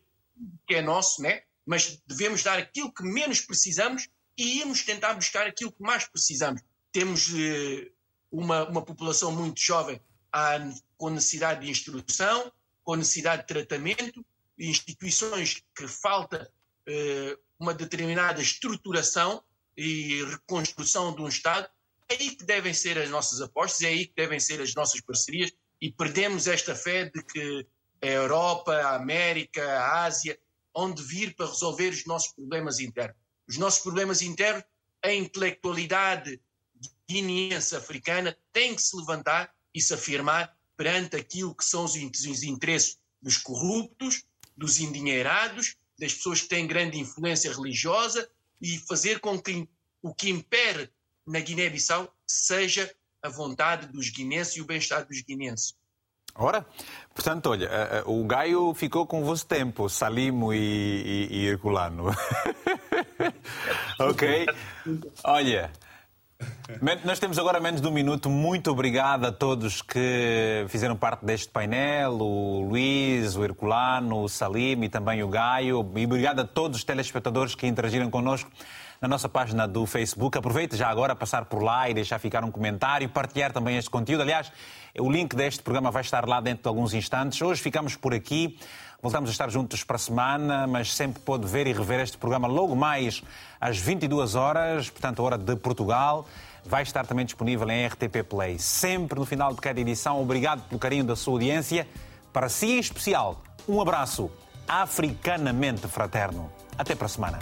que é nosso, né? mas devemos dar aquilo que menos precisamos e irmos tentar buscar aquilo que mais precisamos. Temos eh, uma, uma população muito jovem há- com necessidade de instrução, com necessidade de tratamento, instituições que falta eh, uma determinada estruturação e reconstrução de um Estado. É aí que devem ser as nossas apostas, é aí que devem ser as nossas parcerias e perdemos esta fé de que a Europa, a América, a Ásia, onde vir para resolver os nossos problemas internos. Os nossos problemas internos, a intelectualidade guineense africana tem que se levantar e se afirmar perante aquilo que são os in- os interesses dos corruptos, dos endinheirados, das pessoas que têm grande influência religiosa e fazer com que o que impere na Guiné-Bissau seja a vontade dos guinenses e o bem-estar dos guinenses. Ora, portanto, olha, o Gaio ficou com o vosso tempo, Salimo e, e, e Herculano. [LAUGHS] ok? Olha, nós temos agora menos de um minuto. Muito obrigado a todos que fizeram parte deste painel, o Luís, o Herculano, o Salim e também o Gaio. E obrigado a todos os telespectadores que interagiram connosco. na nossa página do Facebook. Aproveite já agora passar por lá e deixar ficar um comentário, partilhar também este conteúdo. Aliás, o link deste programa vai estar lá dentro de alguns instantes. Hoje ficamos por aqui. Voltamos a estar juntos para a semana, mas sempre pode ver e rever este programa logo mais às 22 horas, portanto, hora de Portugal. Vai estar também disponível em RTP Play. Sempre no final de cada edição. Obrigado pelo carinho da sua audiência. Para si em especial, um abraço africanamente fraterno. Até para a semana.